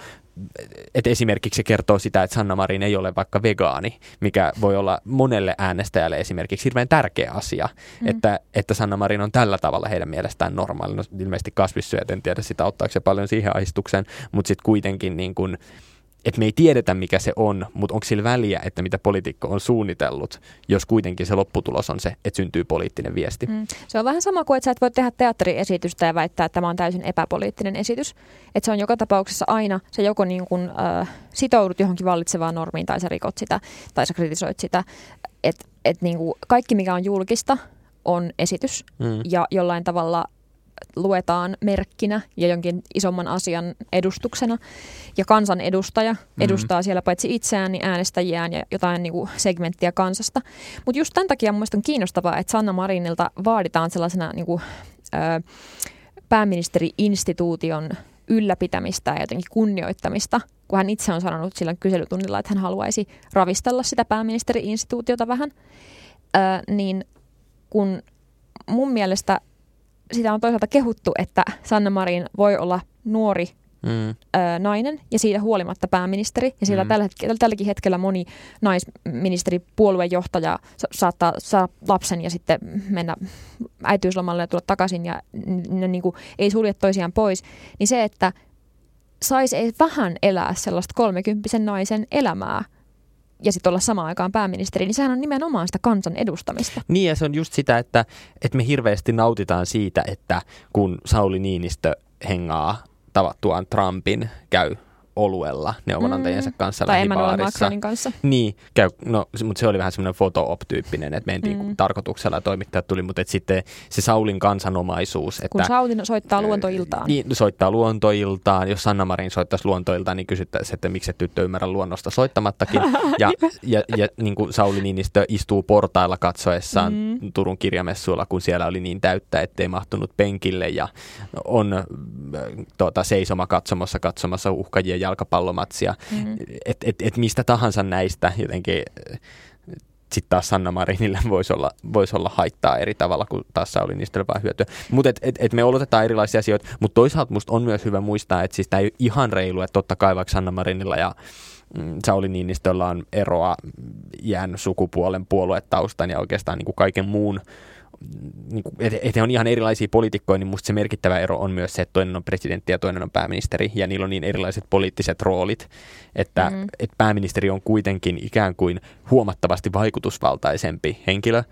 että esimerkiksi se kertoo sitä, että Sanna Marin ei ole vaikka vegaani, mikä voi olla monelle äänestäjälle esimerkiksi hirveän tärkeä asia, mm. että, että Sanna Marin on tällä tavalla heidän mielestään normaali. No, ilmeisesti kasvissyöjät, en tiedä sitä auttaako se paljon siihen ahistukseen, mutta sitten kuitenkin niin kuin, että me ei tiedetä, mikä se on, mutta onko sillä väliä, että mitä poliitikko on suunnitellut, jos kuitenkin se lopputulos on se, että syntyy poliittinen viesti. Mm. Se on vähän sama kuin, että sä et voi tehdä teatteriesitystä ja väittää, että tämä on täysin epäpoliittinen esitys. Että se on joka tapauksessa aina, se joko niin kuin, äh, sitoudut johonkin vallitsevaan normiin tai sä rikot sitä tai sä kritisoit sitä. Että et niin kuin kaikki, mikä on julkista, on esitys mm. ja jollain tavalla luetaan merkkinä ja jonkin isomman asian edustuksena. Ja kansan edustaja mm-hmm. edustaa siellä paitsi itseään, niin äänestäjiään ja jotain niin kuin segmenttiä kansasta. Mutta just tämän takia mun on kiinnostavaa, että Sanna Marinilta vaaditaan sellaisena niin kuin, ö, pääministeri-instituution ylläpitämistä ja jotenkin kunnioittamista, kun hän itse on sanonut sillä kyselytunnilla, että hän haluaisi ravistella sitä pääministeri-instituutiota vähän, ö, niin kun mun mielestä sitä on toisaalta kehuttu, että Sanna Marin voi olla nuori mm. ö, nainen ja siitä huolimatta pääministeri. Ja siellä mm. tällä, tälläkin hetkellä moni naisministeri, puoluejohtaja sa- saattaa saada lapsen ja sitten mennä äitiyslomalle ja tulla takaisin ja ne niin kuin, ei sulje toisiaan pois. Niin se, että saisi vähän elää sellaista kolmekymppisen naisen elämää, ja sitten olla samaan aikaan pääministeri, niin sehän on nimenomaan sitä kansan edustamista. Niin ja se on just sitä, että, että me hirveästi nautitaan siitä, että kun Sauli Niinistö hengaa tavattuaan Trumpin, käy oluella neuvonantajiensa mm. kanssa Tai Emmanuel Macronin kanssa. Niin, käy, no, mutta se oli vähän semmoinen foto-op-tyyppinen, että mentiin mm. tarkoituksella ja toimittajat tuli, mutta sitten se Saulin kansanomaisuus. Että, Kun Saulin soittaa luontoiltaan. Niin, soittaa luontoiltaan. Jos Sanna Marin soittaisi luontoiltaan, niin kysyttäisiin, että miksi et tyttö ymmärrä luonnosta soittamattakin. ja, ja, ja niin kuin Sauli Niinistö istuu portailla katsoessaan mm. Turun kirjamessuilla, kun siellä oli niin täyttä, ettei mahtunut penkille ja on tuota, seisoma katsomassa katsomassa uhkajia jalkapallomatsia, mm-hmm. että et, et mistä tahansa näistä jotenkin sitten taas Sanna Marinille voisi olla, vois olla haittaa eri tavalla, kuin taas Sauli niistä vaan hyötyä. Mutta et, et, et me oletetaan erilaisia asioita, mutta toisaalta musta on myös hyvä muistaa, että siis tämä ei ole ihan reilu, että totta kai vaikka Sanna Marinilla ja mm, Sauli Niinistöllä on eroa jään sukupuolen, puoluetaustan ja oikeastaan niin kuin kaiken muun niin kuin, että he on ihan erilaisia poliitikkoja, niin musta se merkittävä ero on myös se, että toinen on presidentti ja toinen on pääministeri, ja niillä on niin erilaiset poliittiset roolit, että, mm-hmm. että pääministeri on kuitenkin ikään kuin huomattavasti vaikutusvaltaisempi henkilö,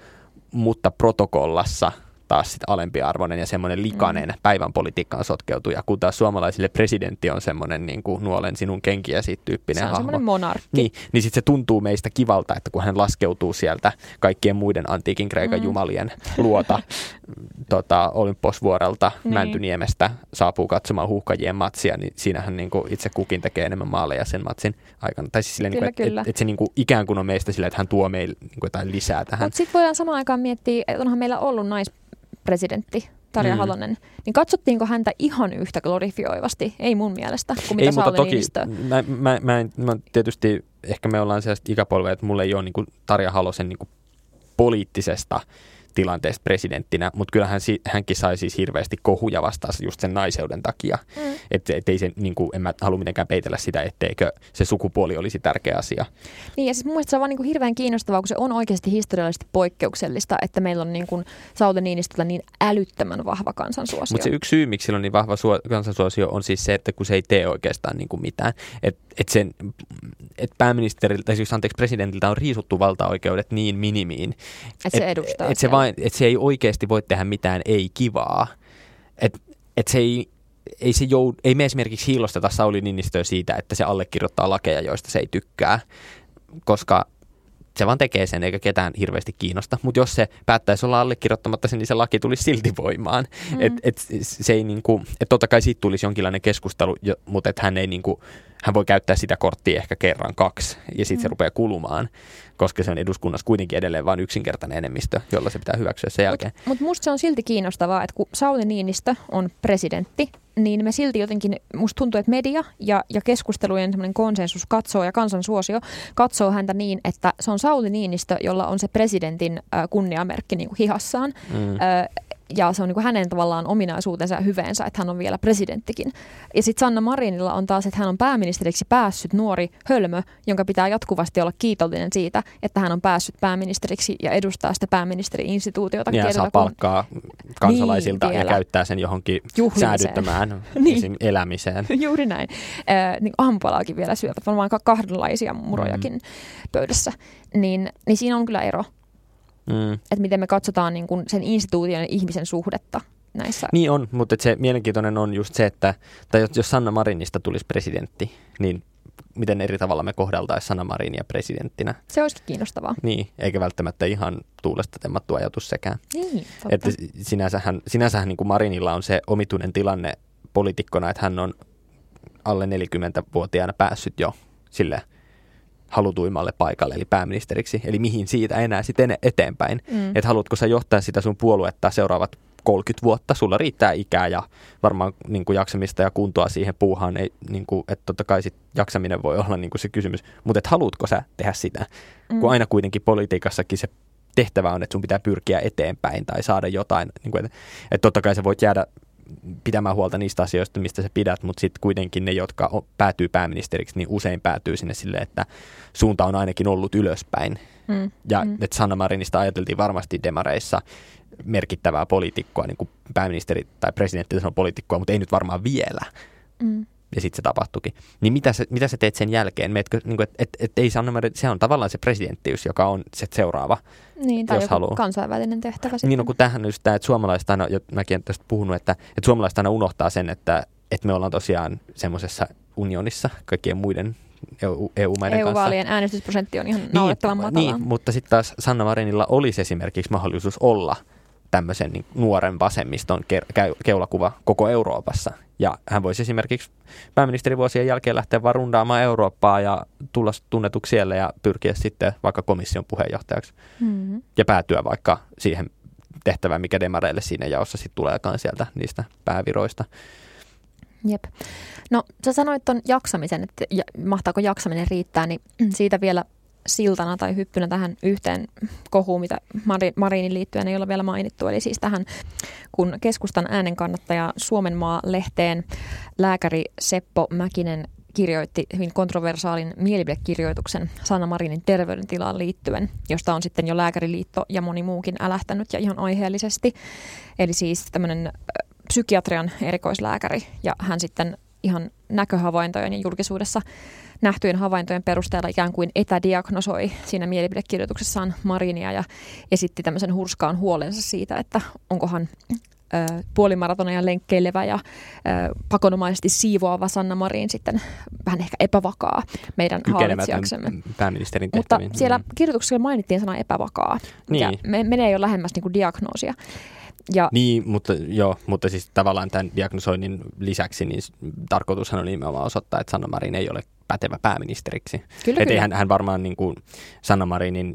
mutta protokollassa – taas sit alempiarvoinen ja semmoinen likainen mm. päivän politiikkaan sotkeutuja, kun taas suomalaisille presidentti on semmoinen niin kuin nuolen sinun kenkiä siitä tyyppinen se on hahmo. monarkki. Niin, niin sitten se tuntuu meistä kivalta, että kun hän laskeutuu sieltä kaikkien muiden antiikin Kreikan mm. jumalien luota tota, Olymposvuorelta niin. Mäntyniemestä saapuu katsomaan huuhkajien matsia, niin siinähän niin kuin itse kukin tekee enemmän maaleja sen matsin aikana. Tai siis silleen, kyllä, niin kuin, että et, et se niin kuin, ikään kuin on meistä silleen, että hän tuo meille niin kuin jotain lisää tähän. Mutta sitten voidaan samaan aikaan miettiä, että onhan meillä ollut nais presidentti Tarja mm. Halonen, niin katsottiinko häntä ihan yhtä glorifioivasti? Ei mun mielestä, kuin mitä ei, mutta toki, mä, mä, mä, en, mä, tietysti ehkä me ollaan sellaista ikäpolvea, että mulla ei ole niin kuin Tarja Halosen niin kuin poliittisesta tilanteesta presidenttinä, mutta kyllähän si, hänkin sai siis hirveästi kohuja vastaan just sen naiseuden takia. Mm. Että et ei se, niin kuin, en mä halua mitenkään peitellä sitä, etteikö se sukupuoli olisi tärkeä asia. Niin ja siis mun mielestä se on vaan niin kuin hirveän kiinnostavaa, kun se on oikeasti historiallisesti poikkeuksellista, että meillä on niin kuin Sauli Niinistöllä niin älyttömän vahva kansansuosio. Mutta se yksi syy, miksi sillä on niin vahva suo, kansansuosio, on siis se, että kun se ei tee oikeastaan niin kuin mitään. Että et sen, et pääministeriltä, tai siis anteeksi presidentiltä on riisuttu valtaoikeudet niin minimiin. Että et, se edustaa. Et se vaan vain, että se ei oikeasti voi tehdä mitään ei-kivaa. Että et se ei, ei, se joud, ei me esimerkiksi hiilosteta Sauli Ninnistöä siitä, että se allekirjoittaa lakeja, joista se ei tykkää, koska se vaan tekee sen eikä ketään hirveästi kiinnosta. Mutta jos se päättäisi olla allekirjoittamatta sen, niin se laki tulisi silti voimaan. Mm. Et, et, se ei niinku, et totta kai siitä tulisi jonkinlainen keskustelu, mutta hän ei niinku, hän voi käyttää sitä korttia ehkä kerran kaksi ja sitten mm. se rupeaa kulumaan, koska se on eduskunnassa kuitenkin edelleen vain yksinkertainen enemmistö, jolla se pitää hyväksyä sen jälkeen. Mutta mut musta se on silti kiinnostavaa, että kun Sauli Niinistö on presidentti, niin me silti jotenkin, musta tuntuu, että media ja, ja keskustelujen semmoinen konsensus katsoo ja kansansuosio katsoo häntä niin, että se on Sauli Niinistö, jolla on se presidentin äh, kunniamerkki niin kuin hihassaan. Mm. Äh, ja se on niin kuin hänen tavallaan ominaisuutensa ja hyveensä, että hän on vielä presidenttikin. Ja sitten Sanna Marinilla on taas, että hän on pääministeriksi päässyt nuori hölmö, jonka pitää jatkuvasti olla kiitollinen siitä, että hän on päässyt pääministeriksi ja edustaa sitä pääministeri-instituutiota. Ja saa palkkaa kansalaisilta niin, ja käyttää sen johonkin Juhlimiseen. säädyttämään niin. elämiseen. Juuri näin. Äh, niin aamupalaakin vielä syövät, varmaan kahdenlaisia murojakin mm. pöydässä. Niin, niin siinä on kyllä ero. Mm. Että miten me katsotaan niin kuin sen instituution ja ihmisen suhdetta näissä. Niin on, mutta se mielenkiintoinen on just se, että tai jos Sanna Marinista tulisi presidentti, niin miten eri tavalla me kohdeltaisiin Sanna Marinia presidenttinä. Se olisikin kiinnostavaa. Niin, eikä välttämättä ihan tuulesta temmattu ajatus sekään. Niin, totta. Että sinänsähän, sinänsähän niin kuin Marinilla on se omituinen tilanne poliitikkona, että hän on alle 40-vuotiaana päässyt jo sille halutuimmalle paikalle, eli pääministeriksi. Eli mihin siitä enää sitten eteenpäin. Mm. Että haluatko sä johtaa sitä sun puoluetta seuraavat 30 vuotta, sulla riittää ikää ja varmaan niin kuin jaksamista ja kuntoa siihen puuhaan, ei, niin kuin, että totta kai sit jaksaminen voi olla niin kuin se kysymys, mutta että haluatko sä tehdä sitä, mm. kun aina kuitenkin politiikassakin se tehtävä on, että sun pitää pyrkiä eteenpäin tai saada jotain, niin kuin, että, että totta kai sä voit jäädä pitämään huolta niistä asioista, mistä sä pidät, mutta sitten kuitenkin ne, jotka päätyy pääministeriksi, niin usein päätyy sinne sille, että suunta on ainakin ollut ylöspäin. Mm. Ja mm. että Sanna Marinista ajateltiin varmasti demareissa merkittävää poliitikkoa, niin kuin pääministeri tai presidentti on poliitikkoa, mutta ei nyt varmaan vielä. Mm ja sitten se tapahtuikin. Niin mitä sä, mitä sä teet sen jälkeen? Meetkö, niin kuin, et, et, et ei Sanna Marin, se on tavallaan se presidenttiys, joka on se seuraava, niin, tai jos haluaa. kansainvälinen tehtävä sitten. Niin, no kun tähän just tämä, että suomalaiset aina, ja mäkin olen tästä puhunut, että, että suomalaiset aina unohtaa sen, että, että me ollaan tosiaan semmoisessa unionissa kaikkien muiden EU, EU-maiden EU-vaalien kanssa. EU-vaalien äänestysprosentti on ihan niin, naurettavan matala. Niin, mutta sitten taas Sanna Marinilla olisi esimerkiksi mahdollisuus olla – tämmöisen niin nuoren vasemmiston ke- keulakuva koko Euroopassa. Ja hän voisi esimerkiksi pääministerivuosien jälkeen lähteä vaan rundaamaan Eurooppaa ja tulla tunnetuksi siellä ja pyrkiä sitten vaikka komission puheenjohtajaksi. Mm-hmm. Ja päätyä vaikka siihen tehtävään, mikä demareille siinä jaossa sitten tuleekaan sieltä niistä pääviroista. Jep. No sä sanoit tuon jaksamisen, että mahtaako jaksaminen riittää, niin siitä vielä siltana tai hyppynä tähän yhteen kohuun, mitä Mariinin liittyen ei ole vielä mainittu. Eli siis tähän, kun keskustan äänenkannattaja Suomenmaa-lehteen lääkäri Seppo Mäkinen kirjoitti hyvin kontroversaalin mielipidekirjoituksen Sanna Marinin terveydentilaan liittyen, josta on sitten jo Lääkäriliitto ja moni muukin älähtänyt ja ihan aiheellisesti. Eli siis tämmöinen psykiatrian erikoislääkäri ja hän sitten ihan näköhavaintojen ja julkisuudessa nähtyjen havaintojen perusteella ikään kuin etädiagnosoi siinä mielipidekirjoituksessaan Marinia ja esitti tämmöisen hurskaan huolensa siitä, että onkohan puolimaratoneja lenkkeilevä ja pakonomaisesti siivoava Sanna Marin sitten vähän ehkä epävakaa meidän hallitsijaksemme. pääministerin tehtäviin. Mutta siellä kirjoituksessa mainittiin sana epävakaa, mikä niin. menee jo lähemmäs niin kuin diagnoosia. Ja, niin, mutta, joo, mutta siis tavallaan tämän diagnosoinnin lisäksi niin tarkoitushan on nimenomaan osoittaa, että Sanna Marin ei ole pätevä pääministeriksi. Kyllä, Et kyllä. Hän, hän varmaan niin kuin Sanna Marinin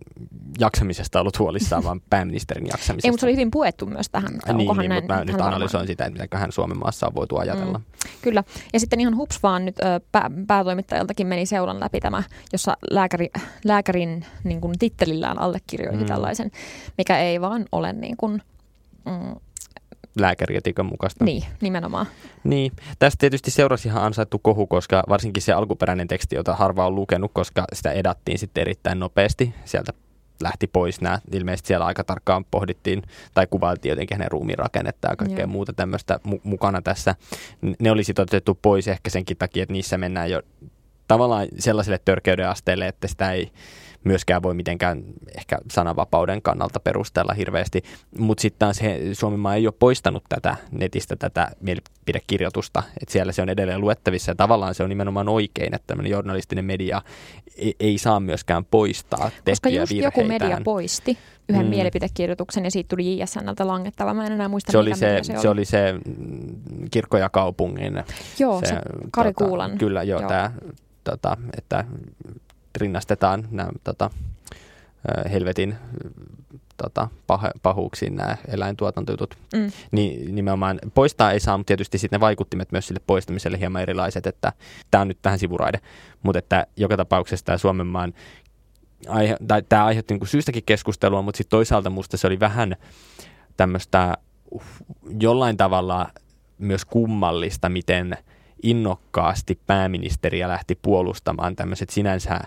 jaksamisesta ollut huolissaan, vaan pääministerin jaksamisesta. Ei, mutta se oli hyvin puettu myös tähän. Että niin, niin, näin, mutta mä nyt analysoin varmaan. sitä, että miten hän Suomen maassa on voitu ajatella. Mm, kyllä. Ja sitten ihan hups vaan nyt pää, päätoimittajaltakin meni seulan läpi tämä, jossa lääkäri, lääkärin niin kuin tittelillään allekirjoitti mm. tällaisen, mikä ei vaan ole niin kuin, mm, lääkärietiikan mukaista. Niin, nimenomaan. Niin, tästä tietysti seurasi ihan ansaittu kohu, koska varsinkin se alkuperäinen teksti, jota harva on lukenut, koska sitä edattiin sitten erittäin nopeasti. Sieltä lähti pois nämä, ilmeisesti siellä aika tarkkaan pohdittiin tai kuvailtiin jotenkin hänen ruumiin rakennetta ja kaikkea Joo. muuta tämmöistä mu- mukana tässä. Ne olisi otettu pois ehkä senkin takia, että niissä mennään jo tavallaan sellaiselle törkeyden asteelle, että sitä ei myöskään voi mitenkään ehkä sananvapauden kannalta perustella hirveästi. Mutta sitten taas he, Suomimaa ei ole poistanut tätä netistä tätä mielipidekirjoitusta, että siellä se on edelleen luettavissa ja tavallaan se on nimenomaan oikein, että tämmöinen journalistinen media ei, ei saa myöskään poistaa Koska just joku media poisti yhden mm. mielipidekirjoituksen ja siitä tuli JSNltä langettava. Mä en enää muista, se oli se, se, oli. se oli se kirkko ja kaupungin. Joo, se, se Kari tota, Kuulan. Kyllä, joo, joo. Tämä, tota, että rinnastetaan nämä tota, helvetin tota, pah, pahuuksiin nämä eläintuotantojutut. Mm. Niin nimenomaan poistaa ei saa, mutta tietysti sitten ne vaikuttimet myös sille poistamiselle hieman erilaiset, että tämä on nyt vähän sivuraide. Mutta että joka tapauksessa tämä Suomen maan aihe, tai tämä aiheutti niin syystäkin keskustelua, mutta sitten toisaalta musta se oli vähän tämmöistä uh, jollain tavalla myös kummallista, miten – innokkaasti pääministeriä lähti puolustamaan tämmöiset sinänsä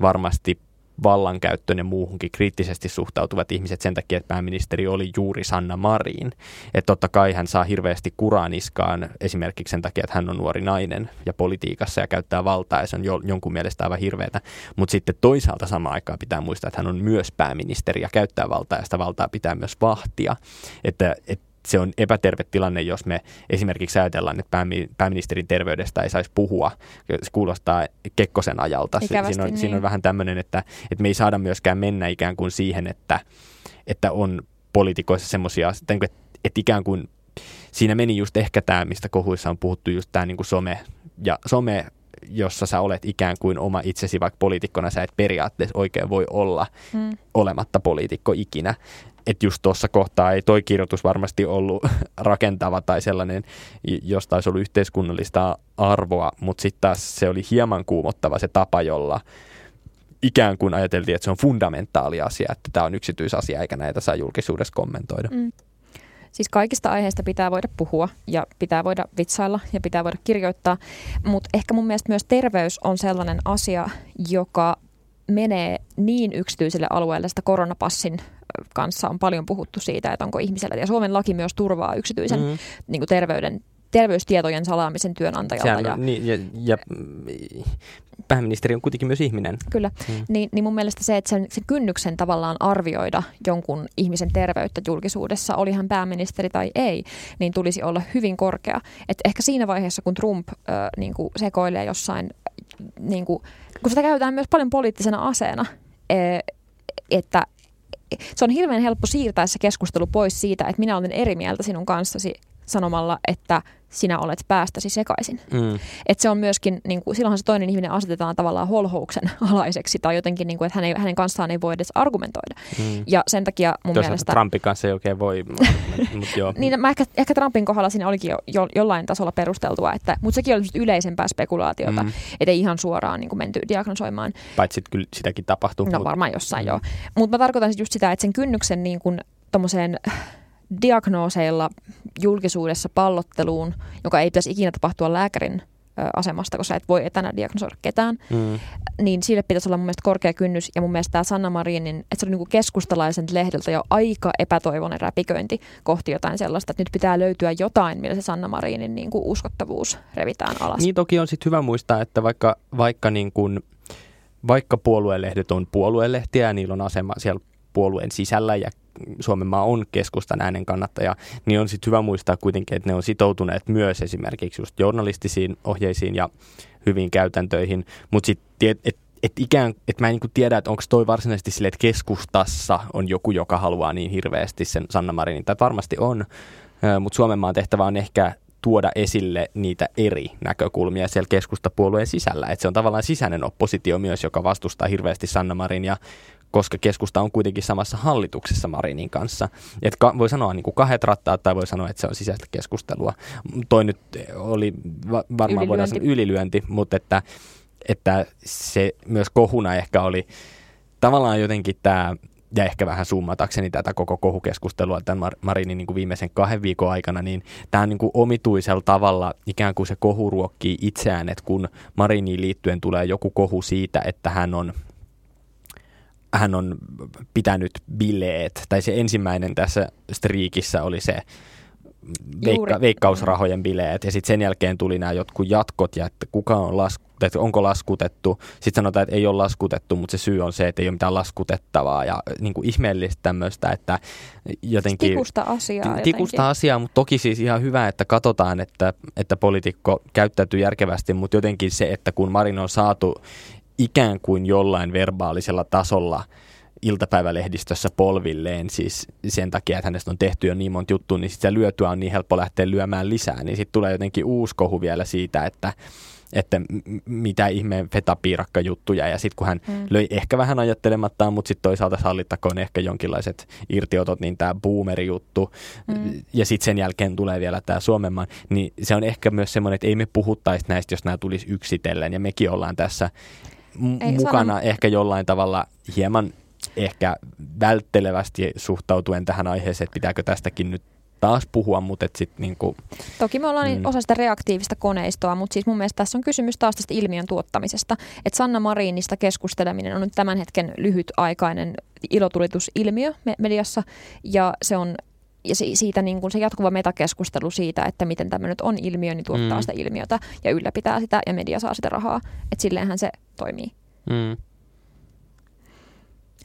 varmasti vallankäyttöön ja muuhunkin kriittisesti suhtautuvat ihmiset sen takia, että pääministeri oli juuri Sanna Marin. Että totta kai hän saa hirveästi kuraniskaan esimerkiksi sen takia, että hän on nuori nainen ja politiikassa ja käyttää valtaa ja se on jo, jonkun mielestä aivan hirveätä. Mutta sitten toisaalta samaan aikaan pitää muistaa, että hän on myös pääministeri ja käyttää valtaa ja sitä valtaa pitää myös vahtia. Että, että se on epäterve tilanne, jos me esimerkiksi ajatellaan, että pääministerin terveydestä ei saisi puhua. Se kuulostaa Kekkosen ajalta. Ikävästi, siinä, on, niin. siinä on vähän tämmöinen, että, että me ei saada myöskään mennä ikään kuin siihen, että, että on poliitikoissa semmoisia, että, että ikään kuin siinä meni just ehkä tämä, mistä kohuissa on puhuttu, just tämä niin kuin some ja some jossa sä olet ikään kuin oma itsesi, vaikka poliitikkona sä et periaatteessa oikein voi olla mm. olematta poliitikko ikinä että just tuossa kohtaa ei toi kirjoitus varmasti ollut rakentava tai sellainen, josta olisi ollut yhteiskunnallista arvoa, mutta sitten taas se oli hieman kuumottava se tapa, jolla ikään kuin ajateltiin, että se on fundamentaali asia, että tämä on yksityisasia eikä näitä saa julkisuudessa kommentoida. Mm. Siis kaikista aiheista pitää voida puhua ja pitää voida vitsailla ja pitää voida kirjoittaa, mutta ehkä mun mielestä myös terveys on sellainen asia, joka menee niin yksityiselle alueelle sitä koronapassin kanssa on paljon puhuttu siitä, että onko ihmisellä, ja Suomen laki myös turvaa yksityisen mm-hmm. niin kuin terveyden terveystietojen salaamisen työnantajalta. Sehän, ja, niin, ja, ja pääministeri on kuitenkin myös ihminen. Kyllä, hmm. niin, niin mun mielestä se, että sen, sen kynnyksen tavallaan arvioida jonkun ihmisen terveyttä julkisuudessa, oli hän pääministeri tai ei, niin tulisi olla hyvin korkea. Et ehkä siinä vaiheessa, kun Trump äh, niin kuin sekoilee jossain, niin kuin, kun sitä käytetään myös paljon poliittisena aseena, äh, että se on hirveän helppo siirtää se keskustelu pois siitä, että minä olen eri mieltä sinun kanssasi sanomalla, että sinä olet päästäsi sekaisin. Mm. Että se on myöskin, niin kuin, silloinhan se toinen ihminen asetetaan tavallaan holhouksen alaiseksi tai jotenkin, niin kuin, että hänen, hänen kanssaan ei voi edes argumentoida. Mm. Ja sen takia mun Toisaalta mielestä... Trumpin kanssa ei oikein voi, mutta joo. Niin, mä ehkä, ehkä Trumpin kohdalla siinä olikin jo, jo, jollain tasolla perusteltua, että, mutta sekin oli yleisempää spekulaatiota, Mm. ettei ihan suoraan niin kuin menty diagnosoimaan. Paitsi että kyllä sitäkin tapahtuu. No mut- varmaan jossain Mm. joo. Mutta mä tarkoitan sit just sitä, että sen kynnyksen niin kuin tommoseen diagnooseilla julkisuudessa pallotteluun, joka ei pitäisi ikinä tapahtua lääkärin asemasta, koska et voi etänä diagnosoida ketään, Mm. niin sille pitäisi olla mun mielestä korkea kynnys. Ja mun mielestä tämä Sanna Marinin, että se oli niinku keskustalaisen lehdeltä jo aika epätoivoinen räpiköinti kohti jotain sellaista, että nyt pitää löytyä jotain, millä se Sanna Marinin niinku uskottavuus revitään alas. Niin toki on sitten hyvä muistaa, että vaikka, vaikka, niin kun, vaikka puoluelehdet on puoluelehtiä ja niillä on asema siellä puolueen sisällä ja Suomen maa on keskustan äänen kannattaja, niin on sitten hyvä muistaa kuitenkin, että ne on sitoutuneet myös esimerkiksi just journalistisiin ohjeisiin ja hyviin käytäntöihin, mutta sitten et, et ikään, että mä en niin tiedä, että onko toi varsinaisesti sille, että keskustassa on joku, joka haluaa niin hirveästi sen Sanna Marinin, tai varmasti on, mutta Suomen maan tehtävä on ehkä tuoda esille niitä eri näkökulmia siellä keskustapuolueen sisällä. Että se on tavallaan sisäinen oppositio myös, joka vastustaa hirveästi Sanna Marinia, koska keskusta on kuitenkin samassa hallituksessa Marinin kanssa. Et ka- voi sanoa niin kuin kahdet rattaat tai voi sanoa, että se on sisäistä keskustelua. Toi nyt oli va- varmaan voidaan sanoa ylilyönti, mutta että, että se myös kohuna ehkä oli tavallaan jotenkin tämä ja ehkä vähän summatakseni tätä koko kohukeskustelua tämän Mar- Marinin niin kuin viimeisen kahden viikon aikana, niin tämä on niin kuin omituisella tavalla ikään kuin se kohu ruokkii itseään, että kun Mariniin liittyen tulee joku kohu siitä, että hän on hän on pitänyt bileet, tai se ensimmäinen tässä striikissä oli se veikka, veikkausrahojen bileet, ja sitten sen jälkeen tuli nämä jotkut jatkot, ja että kuka on laskutettu, onko laskutettu. Sitten sanotaan, että ei ole laskutettu, mutta se syy on se, että ei ole mitään laskutettavaa, ja niin kuin ihmeellistä tämmöistä, että jotenkin... Tikusta asiaa t- Tikusta asiaa, mutta toki siis ihan hyvä, että katsotaan, että, että poliitikko käyttäytyy järkevästi, mutta jotenkin se, että kun Marin on saatu ikään kuin jollain verbaalisella tasolla iltapäivälehdistössä polvilleen, siis sen takia, että hänestä on tehty jo niin monta juttua, niin sitä lyötyä on niin helppo lähteä lyömään lisää, niin sitten tulee jotenkin uusi kohu vielä siitä, että että mitä ihmeen fetapiirakka juttuja ja sitten kun hän mm. löi ehkä vähän ajattelemattaan, mutta sitten toisaalta sallittakoon ehkä jonkinlaiset irtiotot, niin tämä boomeri-juttu mm. ja sitten sen jälkeen tulee vielä tämä Suomenmaan, niin se on ehkä myös semmoinen, että ei me puhuttaisi näistä, jos nämä tulisi yksitellen ja mekin ollaan tässä Ei, mukana sanon- ehkä jollain tavalla hieman ehkä välttelevästi suhtautuen tähän aiheeseen, että pitääkö tästäkin nyt taas puhua, mutta et sit niinku, Toki me ollaan Mm. osa sitä reaktiivista koneistoa, mutta siis mun mielestä tässä on kysymys taas tästä ilmiön tuottamisesta. Että Sanna Marinista keskusteleminen on nyt tämän hetken lyhytaikainen ilotulitusilmiö me- mediassa ja se on ja si- siitä niin kuin se jatkuva metakeskustelu siitä, että miten tämä nyt on ilmiö, niin tuottaa Mm. sitä ilmiötä ja ylläpitää sitä ja media saa sitä rahaa. Että silleenhän se toimii. mm,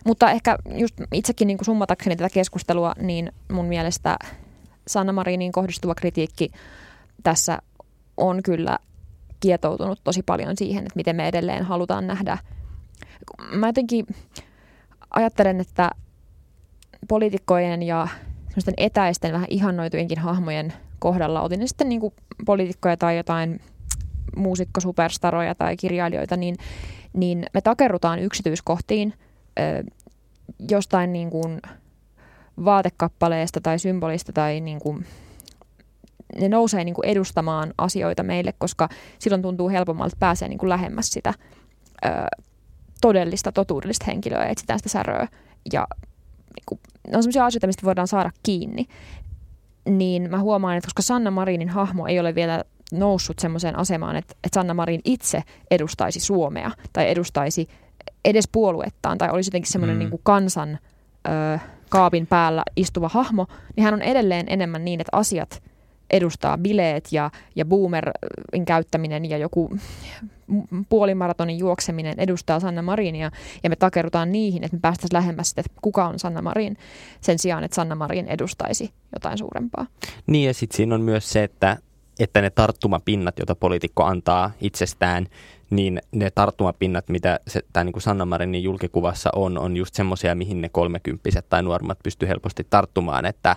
Mutta ehkä just itsekin niin kuin summatakseni tätä keskustelua, niin mun mielestä Sanna Mariniin kohdistuva kritiikki tässä on kyllä kietoutunut tosi paljon siihen, että miten me edelleen halutaan nähdä. Mä jotenkin ajattelen, että poliitikkojen ja semmoisten etäisten vähän ihannoitujenkin hahmojen kohdalla, otin ne sitten niin kuin poliitikkoja tai jotain muusikkosuperstaroja tai kirjailijoita, niin, niin me takerrutaan yksityiskohtiin ö, jostain niin kuin vaatekappaleesta tai symbolista tai niin kuin, ne nousee niin kuin edustamaan asioita meille, koska silloin tuntuu helpommalta, että pääsee niin kuin lähemmäs sitä ö, todellista, totuudellista henkilöä etsitään sitä säröä. Ja niin kuin, on sellaisia asioita, mistä voidaan saada kiinni. Niin mä huomaan, että koska Sanna Marinin hahmo ei ole vielä noussut semmoiseen asemaan, että, että Sanna Marin itse edustaisi Suomea tai edustaisi edes puoluettaan tai olisi jotenkin semmoinen Mm. niin kuin kansan ö, kaapin päällä istuva hahmo, niin hän on edelleen enemmän niin, että asiat edustaa bileet ja, ja boomerin käyttäminen ja joku puolimaratonin juokseminen edustaa Sanna Marinia ja me takerrutaan niihin, että me päästäisiin lähemmäs sitä, että kuka on Sanna Marin sen sijaan, että Sanna Marin edustaisi jotain suurempaa. Niin ja sitten siinä on myös se, että, että ne tarttumapinnat, joita poliitikko antaa itsestään, niin ne tarttumapinnat, mitä tämä niin kuin Sanna Marinin julkikuvassa on, on just semmoisia, mihin ne kolmekymppiset tai nuoremmat pystyy helposti tarttumaan, että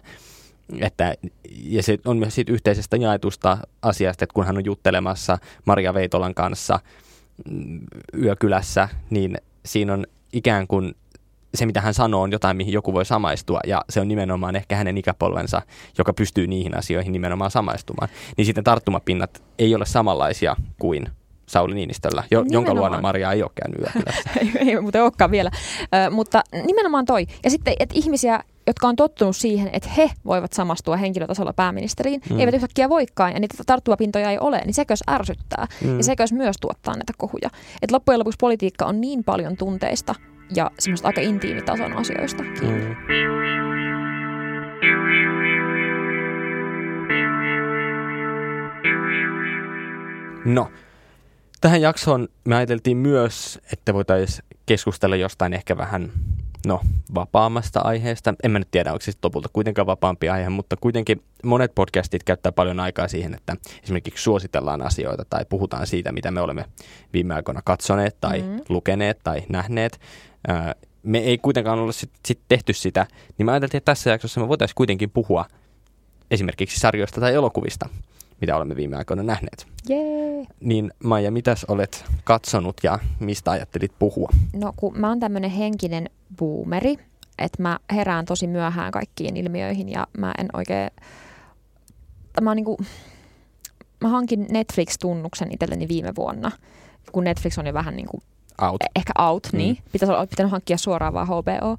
että, ja se on myös siitä yhteisestä jaetusta asiasta, että kun hän on juttelemassa Maria Veitolan kanssa mm, yökylässä, niin siinä on ikään kuin se, mitä hän sanoo, on jotain, mihin joku voi samaistua, ja se on nimenomaan ehkä hänen ikäpolvensa, joka pystyy niihin asioihin nimenomaan samaistumaan. Niin sitten tarttumapinnat ei ole samanlaisia kuin Sauli Niinistöllä, jo, jonka luona Maria ei ole käynyt yökylässä. ei, ei muuten olekaan vielä, ö, mutta nimenomaan toi. Ja sitten, että ihmisiä, jotka on tottunut siihen, että he voivat samastua henkilötasolla pääministeriin, mm. eivät yhtäkkiä voikaan, ja niitä tarttuvapintoja ei ole, niin sekös ärsyttää, mm. ja sekös myös tuottaa näitä kohuja. Että loppujen lopuksi politiikka on niin paljon tunteista, ja semmoista aika intiimitason asioista kiinni. Mm. No, tähän jaksoon me ajateltiin myös, että voitaisiin keskustella jostain ehkä vähän no, vapaammasta aiheesta. En mä nyt tiedä, onko se lopulta kuitenkaan vapaampi aihe, mutta kuitenkin monet podcastit käyttää paljon aikaa siihen, että esimerkiksi suositellaan asioita tai puhutaan siitä, mitä me olemme viime aikoina katsoneet tai mm. lukeneet tai nähneet me ei kuitenkaan olla sit, sit tehty sitä, niin mä ajattelin, että tässä jaksossa me voitaisiin kuitenkin puhua esimerkiksi sarjoista tai elokuvista, mitä olemme viime aikoina nähneet. Jee. Niin Maija, mitäs olet katsonut ja mistä ajattelit puhua? No kun mä oon tämmönen henkinen boomeri, että mä herään tosi myöhään kaikkiin ilmiöihin ja mä en oikein... Mä, niinku, mä hankin Netflix-tunnuksen itselleni viime vuonna, kun Netflix on jo vähän niin kuin Out. E- ehkä out, mm. niin. Pitäisi olla pitänyt hankkia suoraan vaan HBO.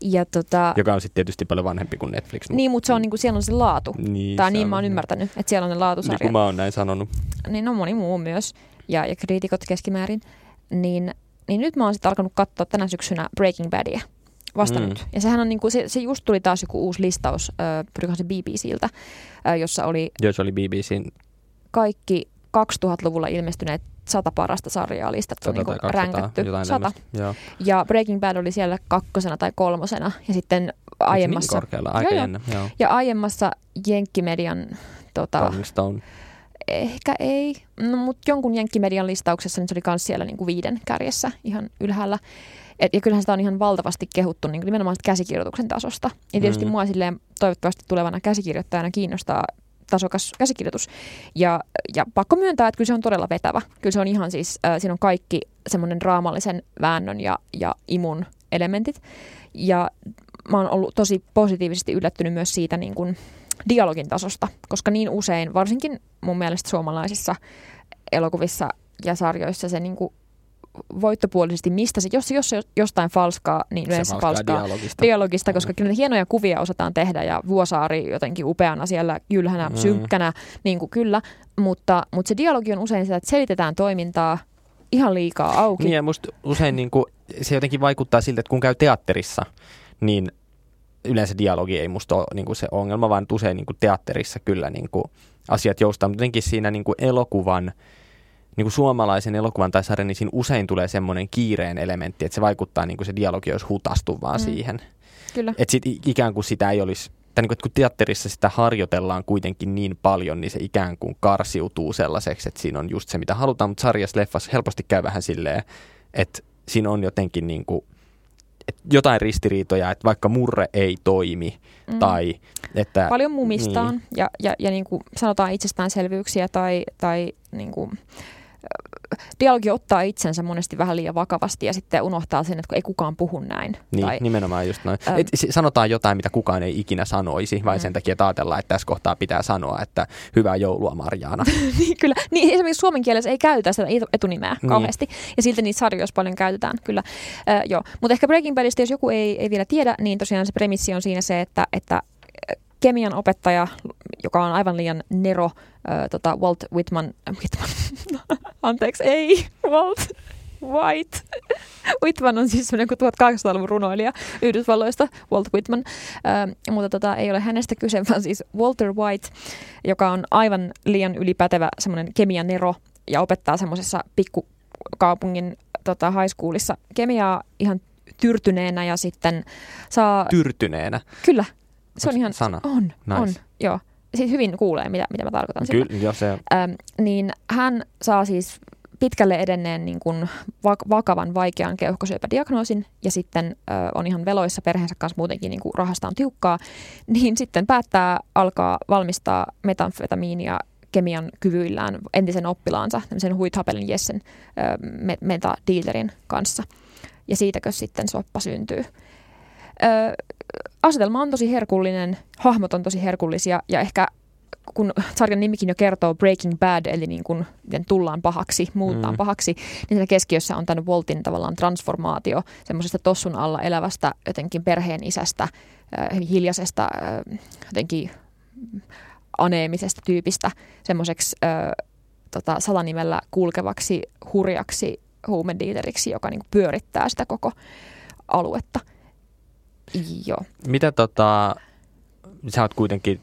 Ja tota, Joka on sitten tietysti paljon vanhempi kuin Netflix. Mutta... Niin, mutta se on, niinku, siellä on se laatu. Niin, tai niin mä oon ymmärtänyt, että siellä on ne laatusarjat. Niin kuin mä oon näin sanonut. Niin no moni muu myös. Ja, ja kriitikot keskimäärin. Niin, niin nyt mä oon sitten alkanut katsoa tänä syksynä Breaking Badia vasta mm. nyt. Ja sehän on niinku, se, se just tuli taas joku uusi listaus, äh, se BBCltä, äh, jossa oli... Joo, se oli BBCn. Kaikki 2000-luvulla ilmestyneet sata parasta sarjaa listattu, niin kuin ränkätty. Sata. Ja Breaking Bad oli siellä kakkosena tai kolmosena. Ja sitten niin aiemmassa... Niin korkealla, aika joo, jännä, joo. Ja aiemmassa Jenkkimedian... Tota, Rolling Stone. Ehkä ei, no, mutta jonkun Jenkkimedian listauksessa niin se oli myös siellä niin kuin viiden kärjessä ihan ylhäällä. Et, ja kyllähän sitä on ihan valtavasti kehuttu niin kuin nimenomaan käsikirjoituksen tasosta. Ja tietysti mm. mua silleen toivottavasti tulevana käsikirjoittajana kiinnostaa tasokas käsikirjoitus. Ja, ja pakko myöntää, että kyllä se on todella vetävä. Kyllä se on ihan siis, äh, siinä on kaikki semmoinen raamallisen väännön ja, ja imun elementit. Ja mä oon ollut tosi positiivisesti yllättynyt myös siitä niin kuin dialogin tasosta, koska niin usein, varsinkin mun mielestä suomalaisissa elokuvissa ja sarjoissa se niin kuin voittopuolisesti, mistä se, jos, jos jostain falskaa, niin yleensä se falskaa dialogista, dialogista koska kyllä hienoja kuvia osataan tehdä ja Vuosaari jotenkin upeana siellä jylhänä, mm. synkkänä, niin kuin kyllä, mutta, mutta se dialogi on usein sitä, että selitetään toimintaa ihan liikaa auki. Niin ja musta usein niin kuin, se jotenkin vaikuttaa siltä, että kun käy teatterissa, niin yleensä dialogi ei musta ole niin kuin se ongelma, vaan usein niin kuin teatterissa kyllä niin kuin asiat joustaa, mutta jotenkin siinä niin kuin elokuvan niin kuin suomalaisen elokuvan tai sarjan, niin siinä usein tulee semmoinen kiireen elementti, että se vaikuttaa niin kuin se dialogi olisi hutastu vaan mm. siihen. Kyllä. Että sit ikään kuin sitä ei olisi, tai niin kuin, että kun teatterissa sitä harjoitellaan kuitenkin niin paljon, niin se ikään kuin karsiutuu sellaiseksi, että siinä on just se, mitä halutaan, mutta sarjassa, leffassa helposti käy vähän silleen, että siinä on jotenkin niin kuin, että jotain ristiriitoja, että vaikka murre ei toimi, mm. tai että... Paljon mumistaan, niin. ja, ja, ja niin kuin sanotaan itsestäänselvyyksiä, tai, tai niin kuin, dialogi ottaa itsensä monesti vähän liian vakavasti ja sitten unohtaa sen, että ei kukaan puhu näin. Niin, tai, nimenomaan just noin. Ähm, Et sanotaan jotain, mitä kukaan ei ikinä sanoisi, vain mm. sen takia, että ajatellaan, että tässä kohtaa pitää sanoa, että hyvää joulua Marjaana. niin, kyllä. Niin, esimerkiksi suomen kielessä ei käytä sitä etunimeä niin. kauheasti, ja silti niitä sarjoissa paljon käytetään, kyllä. Äh, joo. Mutta ehkä Breaking Badista, jos joku ei, ei vielä tiedä, niin tosiaan se premissi on siinä se, että, että kemian opettaja, joka on aivan liian nero, äh, tota Walt Whitman, Whitman anteeksi, ei, Walt White. Whitman on siis semmoinen 1800-luvun runoilija Yhdysvalloista, Walt Whitman, äh, mutta tota, ei ole hänestä kyse, vaan siis Walter White, joka on aivan liian ylipätevä semmoinen kemian nero ja opettaa semmoisessa pikkukaupungin tota, high schoolissa kemiaa ihan tyrtyneenä ja sitten saa... Tyrtyneenä? Kyllä, se on ihan... Sana? On, nice. on, joo. Siis hyvin kuulee, mitä, mitä mä tarkoitan Kyllä, jo se. Ähm, niin hän saa siis pitkälle edenneen niin kuin vakavan, vaikean keuhkosyöpädiagnoosin ja sitten ö, on ihan veloissa perheensä kanssa muutenkin niin kuin rahasta on tiukkaa, niin sitten päättää alkaa valmistaa metamfetamiinia kemian kyvyillään entisen oppilaansa, tämmöisen Huithapelin Jessen ö, metadealerin kanssa. Ja siitäkö sitten soppa syntyy. Ö, asetelma on tosi herkullinen, hahmot on tosi herkullisia ja ehkä kun sarjan nimikin jo kertoo Breaking Bad, eli niin kuin, miten tullaan pahaksi, muuttaa mm. pahaksi, niin siinä keskiössä on tämän Voltin tavallaan transformaatio semmoisesta tossun alla elävästä jotenkin perheen isästä, äh, hiljaisesta, äh, jotenkin aneemisesta tyypistä semmoiseksi äh, tota, salanimellä kulkevaksi, hurjaksi huumediileriksi, joka niin kuin pyörittää sitä koko aluetta. Joo. Mitä tota, sä oot kuitenkin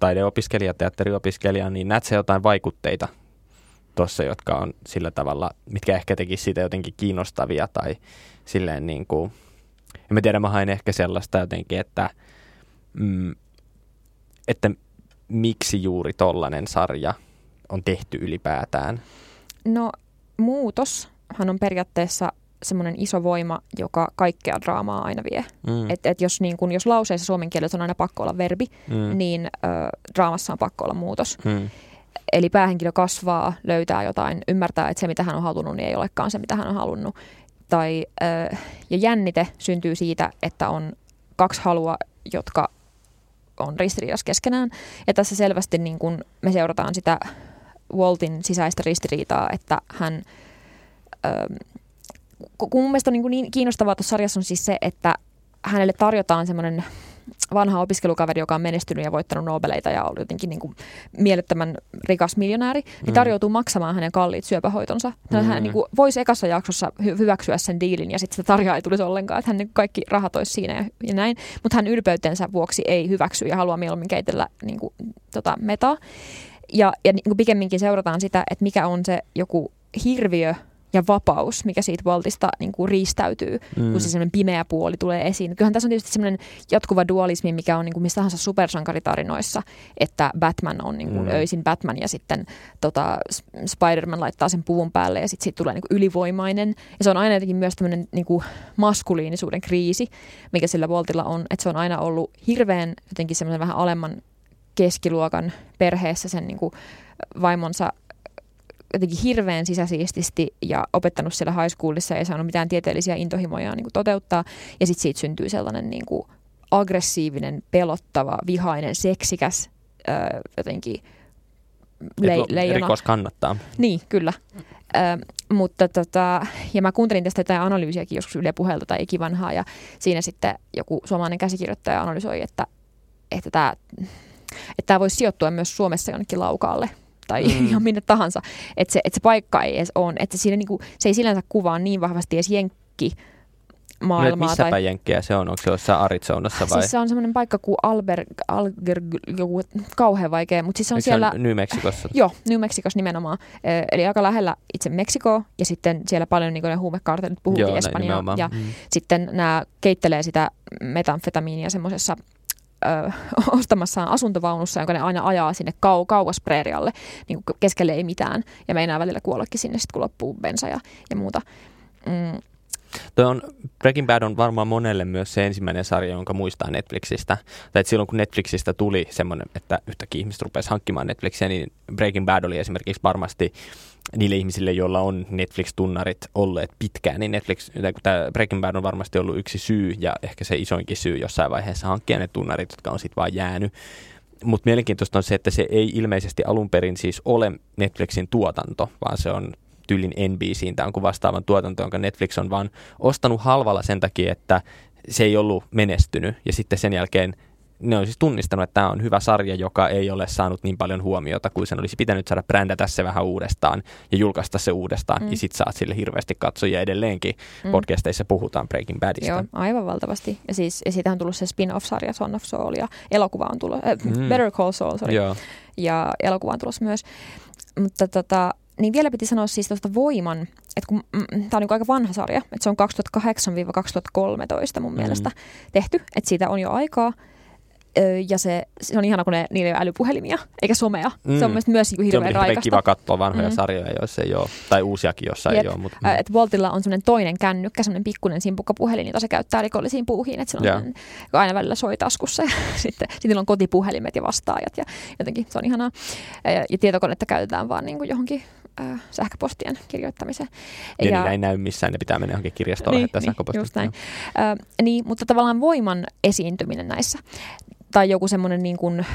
taideopiskelija, teatteriopiskelija, niin näet sä jotain vaikutteita tuossa, jotka on sillä tavalla, mitkä ehkä tekisi siitä jotenkin kiinnostavia tai silleen niin kuin, en mä tiedä, mä hain ehkä sellaista jotenkin, että, mm, että miksi juuri tollainen sarja on tehty ylipäätään? No muutoshan on periaatteessa semmoinen iso voima, joka kaikkea draamaa aina vie. Mm. Et, et jos, niin kun, jos lauseessa suomen kielessä on aina pakko olla verbi, mm. niin ö, draamassa on pakko olla muutos. Mm. Eli päähenkilö kasvaa, löytää jotain, ymmärtää, että se mitä hän on halunnut, niin ei olekaan se mitä hän on halunnut. Tai, ö, ja jännite syntyy siitä, että on kaksi halua, jotka on ristiriidassa keskenään. Ja tässä selvästi niin kun me seurataan sitä Waltin sisäistä ristiriitaa, että hän... Ö, kun mun mielestä on niin, niin kiinnostavaa tuossa sarjassa on siis se, että hänelle tarjotaan semmoinen vanha opiskelukaveri, joka on menestynyt ja voittanut Nobeleita ja ollut jotenkin niin kuin mielettömän rikas miljonääri, niin mm. tarjoutuu maksamaan hänen kalliit syöpähoitonsa. Mm. Hän niin kuin voisi ekassa jaksossa hy- hyväksyä sen diilin ja sitten sitä tarjaa ei tulisi ollenkaan, että hän niin kaikki rahat olisi siinä ja, ja näin. Mutta hän ylpeytensä vuoksi ei hyväksy ja haluaa mieluummin keitellä niin kuin, tota, metaa. Ja, ja niin kuin pikemminkin seurataan sitä, että mikä on se joku hirviö, ja vapaus, mikä siitä valtista niin kuin riistäytyy, mm. kun se semmoinen pimeä puoli tulee esiin. Kyllähän tässä on tietysti semmoinen jatkuva dualismi, mikä on niin kuin missä tahansa supersankaritarinoissa, että Batman on niin kuin mm. öisin Batman ja sitten tota, Spider-Man laittaa sen puvun päälle ja sitten siitä tulee niin kuin ylivoimainen. Ja se on aina jotenkin myös tämmöinen niin kuin maskuliinisuuden kriisi, mikä sillä Voltilla on, että se on aina ollut hirveän jotenkin semmoinen vähän alemman keskiluokan perheessä sen niin kuin vaimonsa jotenkin hirveän sisäsiististi ja opettanut siellä high schoolissa ei saanut mitään tieteellisiä intohimoja niin kuin toteuttaa. Ja sitten siitä syntyy sellainen niin kuin aggressiivinen, pelottava, vihainen, seksikäs ää, jotenkin le- leijona. Rikos kannattaa. Niin, kyllä. Ö, mutta tota, ja mä kuuntelin tästä jotain analyysiäkin joskus Yle Puhelta tai ikivanhaa ja siinä sitten joku suomalainen käsikirjoittaja analysoi, että että tämä että tämä voisi sijoittua myös Suomessa jonnekin laukaalle tai mm. ihan minne tahansa. Että se, et se paikka ei edes ole. Että siinä niinku, se ei sillänsä kuvaa niin vahvasti edes jenkki maailmaa. No, missäpä tai... Jenkkiä se on? Onko se jossain Arizonassa vai? Siis se on semmoinen paikka kuin Alber, Alger, joku kauhean vaikea, mutta siis se on Eikö siellä... Se New Mexicossa? Joo, New Mexicossa nimenomaan. Eli aika lähellä itse Meksikoa ja sitten siellä paljon niin ne huumekartelit puhuttiin Espanjaa. Ja mm. sitten nämä keittelee sitä metamfetamiinia semmoisessa ö, ostamassaan asuntovaunussa, jonka ne aina ajaa sinne kau, kauas preerialle, niin kuin keskelle ei mitään. Ja meinaa välillä kuollekin sinne sitten, kun loppuu bensa ja, ja muuta. Mm. Toi on, Breaking Bad on varmaan monelle myös se ensimmäinen sarja, jonka muistaa Netflixistä. Tai että silloin kun Netflixistä tuli semmoinen, että yhtäkkiä ihmiset rupesi hankkimaan Netflixiä, niin Breaking Bad oli esimerkiksi varmasti niille ihmisille, joilla on Netflix-tunnarit olleet pitkään, niin Netflix, tämä Breaking Bad on varmasti ollut yksi syy ja ehkä se isoinkin syy jossain vaiheessa hankkia ne tunnarit, jotka on sitten vaan jäänyt. Mutta mielenkiintoista on se, että se ei ilmeisesti alun perin siis ole Netflixin tuotanto, vaan se on tyylin NBCin tai onko vastaavan tuotanto, jonka Netflix on vaan ostanut halvalla sen takia, että se ei ollut menestynyt ja sitten sen jälkeen ne on siis tunnistanut, että tämä on hyvä sarja, joka ei ole saanut niin paljon huomiota kuin sen olisi pitänyt saada brändätä se vähän uudestaan ja julkaista se uudestaan. Mm. Ja sit saat sille hirveästi katsojia edelleenkin. Mm. Podcasteissa puhutaan Breaking Badista. Joo, aivan valtavasti. Ja, siis, ja siitä on tullut se spin-off-sarja Son of Saul ja elokuva on tullut, äh, mm. Better Call Saul, sorry. Joo. Ja elokuva on tulossa myös. Mutta tota, niin vielä piti sanoa siis tuosta Voiman, että kun mm, tämä on niin aika vanha sarja, että se on 2008-2013 mun mm. mielestä tehty, että siitä on jo aikaa. Ja se, se on ihana, kun ne, niillä ei ole älypuhelimia, eikä somea. Mm. Se on Mm. mielestäni myös niin Se on hirveän hirveän raikasta. kiva katsoa vanhoja Mm. sarjoja, joissa ei ole, tai uusiakin, Jep. ei ole. Mutta, Ää, Et Voltilla on semmoinen toinen kännykkä, semmoinen pikkuinen simpukka puhelin, jota se käyttää rikollisiin puuhiin. Että se on joka aina välillä soi taskussa ja sitten, sitten on kotipuhelimet ja vastaajat ja jotenkin se on ihanaa. Ja, ja tietokonetta käytetään vaan niin kuin johonkin äh, sähköpostien kirjoittamiseen. ja, ja niillä ei näy missään, ne pitää mennä johonkin kirjastoon Niin, lähettää niin, sähköpostia. just näin. Ö, niin, mutta tavallaan voiman esiintyminen näissä tai joku semmoinen niin kuin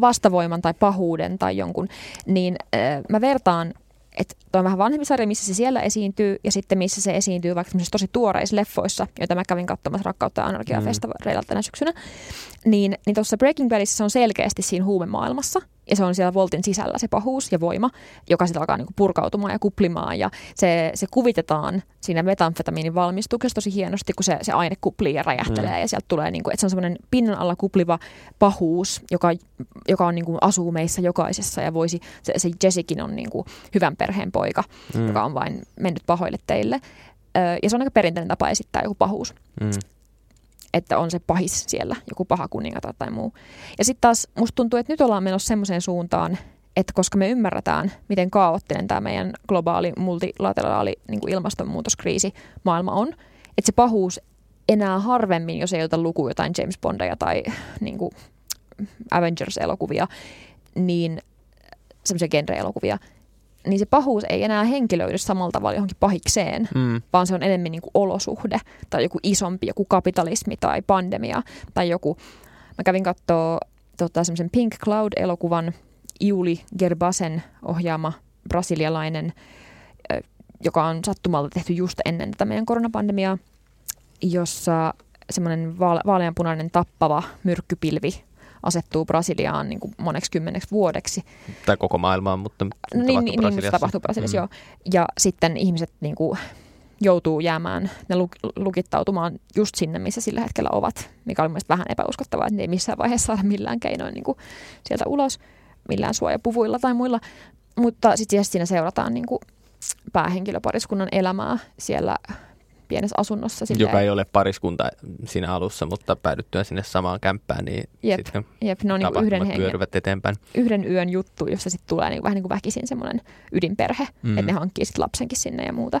vastavoiman tai pahuuden tai jonkun, niin ö, mä vertaan, että toi on vähän vanhempi sarja, missä se siellä esiintyy ja sitten missä se esiintyy vaikka tosi tuoreissa leffoissa, joita mä kävin katsomassa Rakkautta ja anarkia Mm. festareilla tänä syksynä, niin, niin tuossa Breaking Badissa se on selkeästi siinä huumemaailmassa ja se on siellä Voltin sisällä se pahuus ja voima, joka sitten alkaa niinku purkautumaan ja kuplimaan ja se, se kuvitetaan siinä metamfetamiinin valmistuksessa tosi hienosti, kun se, se aine kuplii ja räjähtelee Mm. ja sieltä tulee, niinku, että se on semmoinen pinnan alla kupliva pahuus, joka, joka on niinku, asuu meissä jokaisessa ja voisi, se, se Jessikin on niinku, hyvän perheen poika, Mm. joka on vain mennyt pahoille teille. Ö, ja se on aika perinteinen tapa esittää joku pahuus Mm. että on se pahis siellä, joku paha kuningatar tai muu. Ja sitten taas musta tuntuu, että nyt ollaan menossa semmoiseen suuntaan, että koska me ymmärretään, miten kaoottinen tämä meidän globaali, multilateraali niin kuin ilmastonmuutoskriisi maailma on, että se pahuus enää harvemmin, jos ei ota lukuun jotain James Bondia tai niin kuin Avengers-elokuvia, niin semmoisia genre-elokuvia, niin se pahuus ei enää henkilöidy samalla tavalla johonkin pahikseen, Mm. vaan se on enemmän niin kuin olosuhde tai joku isompi, joku kapitalismi tai pandemia tai joku. Mä kävin katsoa tota, semmoisen Pink Cloud-elokuvan Iuli Gerbasen ohjaama brasilialainen, joka on sattumalta tehty just ennen tätä meidän koronapandemiaa, jossa semmoinen vaale- vaaleanpunainen tappava myrkkypilvi asettuu Brasiliaan niin kuin moneksi kymmeneksi vuodeksi Tai koko maailmaan, mutta niin, tapahtuu niin, niin, Brasiliassa. tapahtuu Brasiliassa, Mm. joo. Ja sitten ihmiset niin kuin, joutuu jäämään, ne luk, lukittautumaan just sinne, missä sillä hetkellä ovat, mikä oli mielestäni vähän epäuskottavaa, että ne ei missään vaiheessa saada millään keinoin niin kuin, sieltä ulos, millään suojapuvuilla tai muilla. Mutta sitten siinä seurataan niin kuin, päähenkilöpariskunnan elämää siellä pienessä asunnossa. Silleen, Joka ei ole pariskunta siinä alussa, mutta päädyttyä sinne samaan kämppään, niin Jep. sitten Jep, ne on niin kuin tapahtumat yhden, hengen, eteenpäin. yhden yön juttu, jossa sitten tulee niin kuin, vähän niin kuin väkisin semmoinen ydinperhe, Mm. mm. että ne hankkii sitten lapsenkin sinne ja muuta.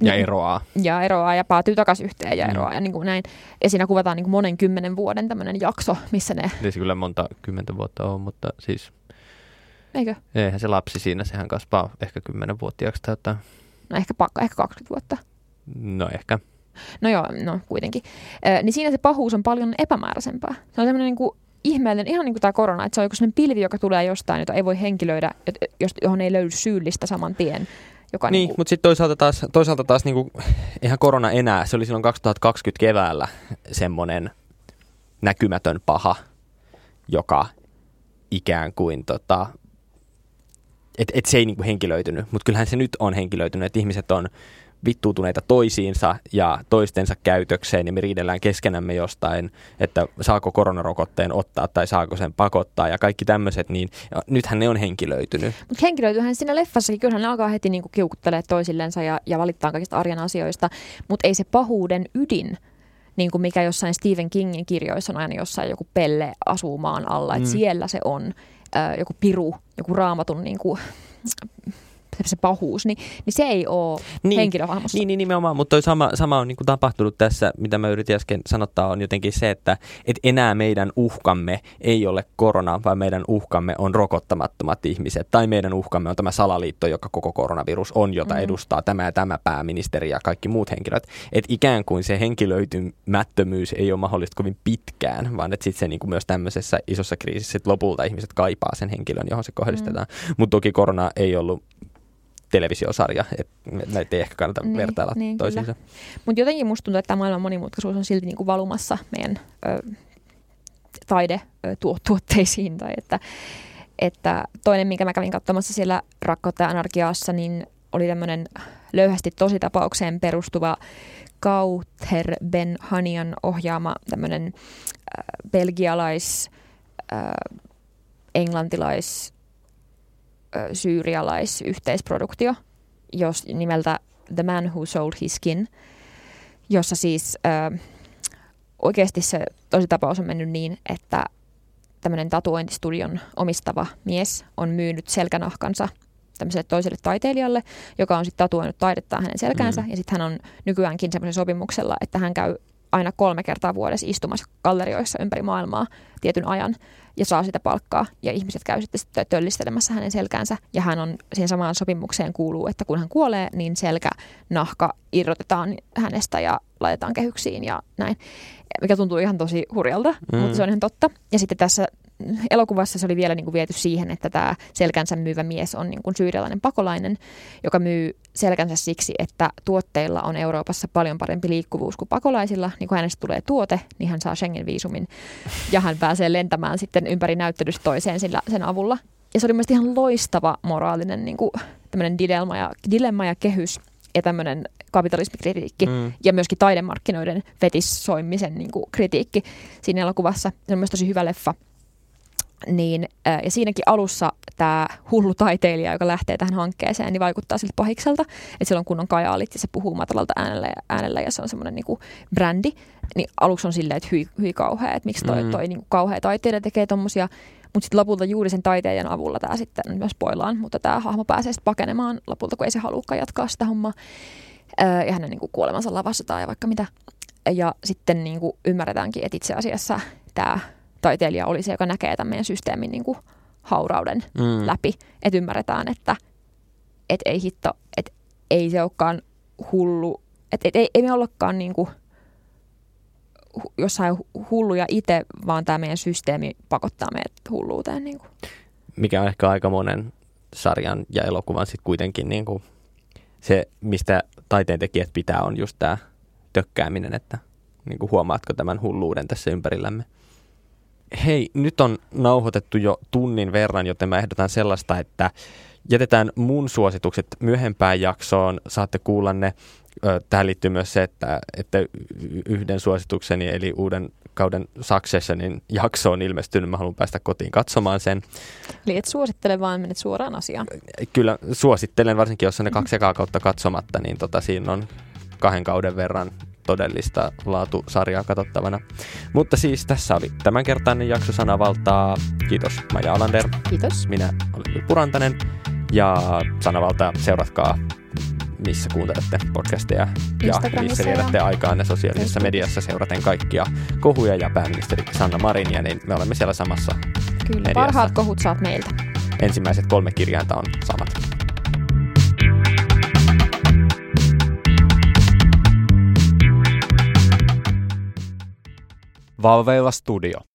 Ja Niin- eroaa. ja eroaa ja päätyy takaisin yhteen ja Mm. eroaa ja niin kuin näin. Ja siinä kuvataan niin kuin monen kymmenen vuoden tämmöinen jakso, missä ne, Ei se kyllä monta kymmentä vuotta ole, mutta siis eikö? eihän se lapsi siinä, sehän kasvaa ehkä kymmenenvuotiaaksi tai jotain. No ehkä, pakka, ehkä 20 vuotta. No ehkä. No joo, no kuitenkin. Ö, niin siinä se pahuus on paljon epämääräisempää. Se on semmoinen niin kuin ihmeellinen, ihan niin kuin tämä korona, että se on joku semmoinen pilvi, joka tulee jostain, jota ei voi henkilöidä, johon ei löydy syyllistä saman tien. Joka Niin, kuin, mutta sitten toisaalta taas, toisaalta taas niinku, eihän korona enää, se oli silloin 2020 keväällä semmoinen näkymätön paha, joka ikään kuin tota, et, et se ei niinku henkilöitynyt, mutta kyllähän se nyt on henkilöitynyt, että ihmiset on vittuutuneita toisiinsa ja toistensa käytökseen ja me riidellään keskenämme jostain, että saako koronarokotteen ottaa tai saako sen pakottaa ja kaikki tämmöiset, niin nythän ne on henkilöitynyt. Mutta henkilöityhän siinä leffassakin, kyllähän ne alkaa heti niinku kiukuttelee toisillensa ja, ja valittaa kaikista arjen asioista, mutta ei se pahuuden ydin, niin kuin mikä jossain Stephen Kingin kirjoissa on aina jossain joku pelle asuu maan alla, että Mm. siellä se on ö, joku piru, joku raamatun niin kuin, se pahuus, niin, niin se ei ole Niin. niin. henkilöhahmossa. Niin, niin nimenomaan, mutta toi sama, sama on niin kuin tapahtunut tässä, mitä mä yritin äsken sanottaa, on jotenkin se, että et enää meidän uhkamme ei ole korona, vaan meidän uhkamme on rokottamattomat ihmiset, tai meidän uhkamme on tämä salaliitto, joka koko koronavirus on, jota Mm. edustaa tämä ja tämä pääministeri ja kaikki muut henkilöt. Että ikään kuin se henkilöitymättömyys ei ole mahdollista kovin pitkään, vaan että sitten se niin kuin myös tämmöisessä isossa kriisissä sit lopulta ihmiset kaipaa sen henkilön, johon se kohdistetaan. Mm. Mutta toki korona ei ollut televisiosarja, että näitä ei ehkä kannata Niin, vertailla niin, toisiinsa. Mutta jotenkin musta tuntuu, että tämä maailman monimutkaisuus on silti niinku valumassa meidän ö, taidetuotteisiin. Tai että, että toinen, minkä mä kävin katsomassa siellä Rakkautta ja anarkiassa, niin oli tämmöinen löyhästi tositapaukseen perustuva Kauter Ben Hanian ohjaama tämmöinen äh, belgialais, äh, englantilais, äh, syyrialais yhteisproduktio, jos nimeltä The Man Who Sold His Skin, jossa siis äh, oikeasti se tositapaus on mennyt niin, että tämmöinen tatuointistudion omistava mies on myynyt selkänahkansa tämmöiselle toiselle taiteilijalle, joka on sitten tatuoinut taidettaan hänen selkäänsä. Mm. Ja sitten hän on nykyäänkin semmoisen sopimuksella, että hän käy aina kolme kertaa vuodessa istumassa gallerioissa ympäri maailmaa tietyn ajan ja saa sitä palkkaa. Ja ihmiset käy sitten töllistelemässä hänen selkäänsä. Ja hän on siihen samaan sopimukseen kuuluu, että kun hän kuolee, niin selkänahka irrotetaan hänestä ja laitetaan kehyksiin ja näin. Mikä tuntuu ihan tosi hurjalta, mm. mutta se on ihan totta. Ja sitten tässä elokuvassa se oli vielä niin kuin viety siihen, että tämä selkänsä myyvä mies on niin kuin syyrialainen pakolainen, joka myy selkänsä siksi, että tuotteilla on Euroopassa paljon parempi liikkuvuus kuin pakolaisilla. Niin kun hänestä tulee tuote, niin hän saa Schengen-viisumin ja hän pääsee lentämään sitten ympäri näyttelystä toiseen sillä, sen avulla. Ja se oli mielestäni ihan loistava moraalinen niin kuin, dilemma, ja, dilemma ja kehys ja tämmöinen kapitalismikritiikki mm. ja myöskin taidemarkkinoiden fetissoimisen niin kuin, kritiikki siinä elokuvassa. Se on myös tosi hyvä leffa. Niin, ja siinäkin alussa tämä hullu taiteilija, joka lähtee tähän hankkeeseen, niin vaikuttaa siltä pahikselta. Että silloin kun on kajaalit ja se puhuu matalalta äänellä ja, äänellä ja se on semmoinen niinku brändi, niin aluksi on silleen, että hyi, hyi kauhea, että miksi toi, mm. toi niinku kauhea taiteilija tekee tommosia. Mutta sitten lopulta juuri sen taiteilijan avulla tämä sitten, nyt myös spoilaan, mutta tämä hahmo pääsee sitten pakenemaan lopulta, kun ei se halukaan jatkaa sitä hommaa. ja hänen niinku kuolemansa lavastetaan ja vaikka mitä. Ja sitten niinku ymmärretäänkin, että itse asiassa tämä taiteilija oli se, joka näkee tämän meidän systeemin niin kuin haurauden mm. läpi. Että ymmärretään, että et ei hitto, että ei se olekaan hullu, että et, ei, ei me ollakaan niin kuin jossain hulluja itse, vaan tämä meidän systeemi pakottaa meidät hulluuteen. Niin kuin. Mikä on ehkä aika monen sarjan ja elokuvan sitten kuitenkin niin kuin se, mistä taiteentekijät pitää, on just tämä tökkääminen, että niin kuin huomaatko tämän hulluuden tässä ympärillämme. Hei, nyt on nauhoitettu jo tunnin verran, joten mä ehdotan sellaista, että jätetään mun suositukset myöhempään jaksoon. Saatte kuulla ne. Tähän liittyy myös se, että, että yhden suositukseni, eli uuden kauden Successionin jakso on ilmestynyt. Mä haluan päästä kotiin katsomaan sen. Eli et suosittele, vaan menet suoraan asiaan. Kyllä, suosittelen, varsinkin jos on ne kaksi kautta katsomatta, niin tota, siinä on kahden kauden verran todellista laatusarjaa katsottavana. Mutta siis tässä oli tämänkertainen jakso Sanavaltaa. Kiitos Maja Alander. Kiitos. Minä olen Purantanen. Ja Sanavaltaa seuratkaa missä kuuntelette podcasteja ja missä vietätte aikaanne sosiaalisessa mediassa seuraten kaikkia kohuja ja pääministeri Sanna Marinia, niin me olemme siellä samassa Kyllä, mediassa. parhaat kohut saat meiltä. Ensimmäiset kolme kirjainta on samat. Valveilla Studio.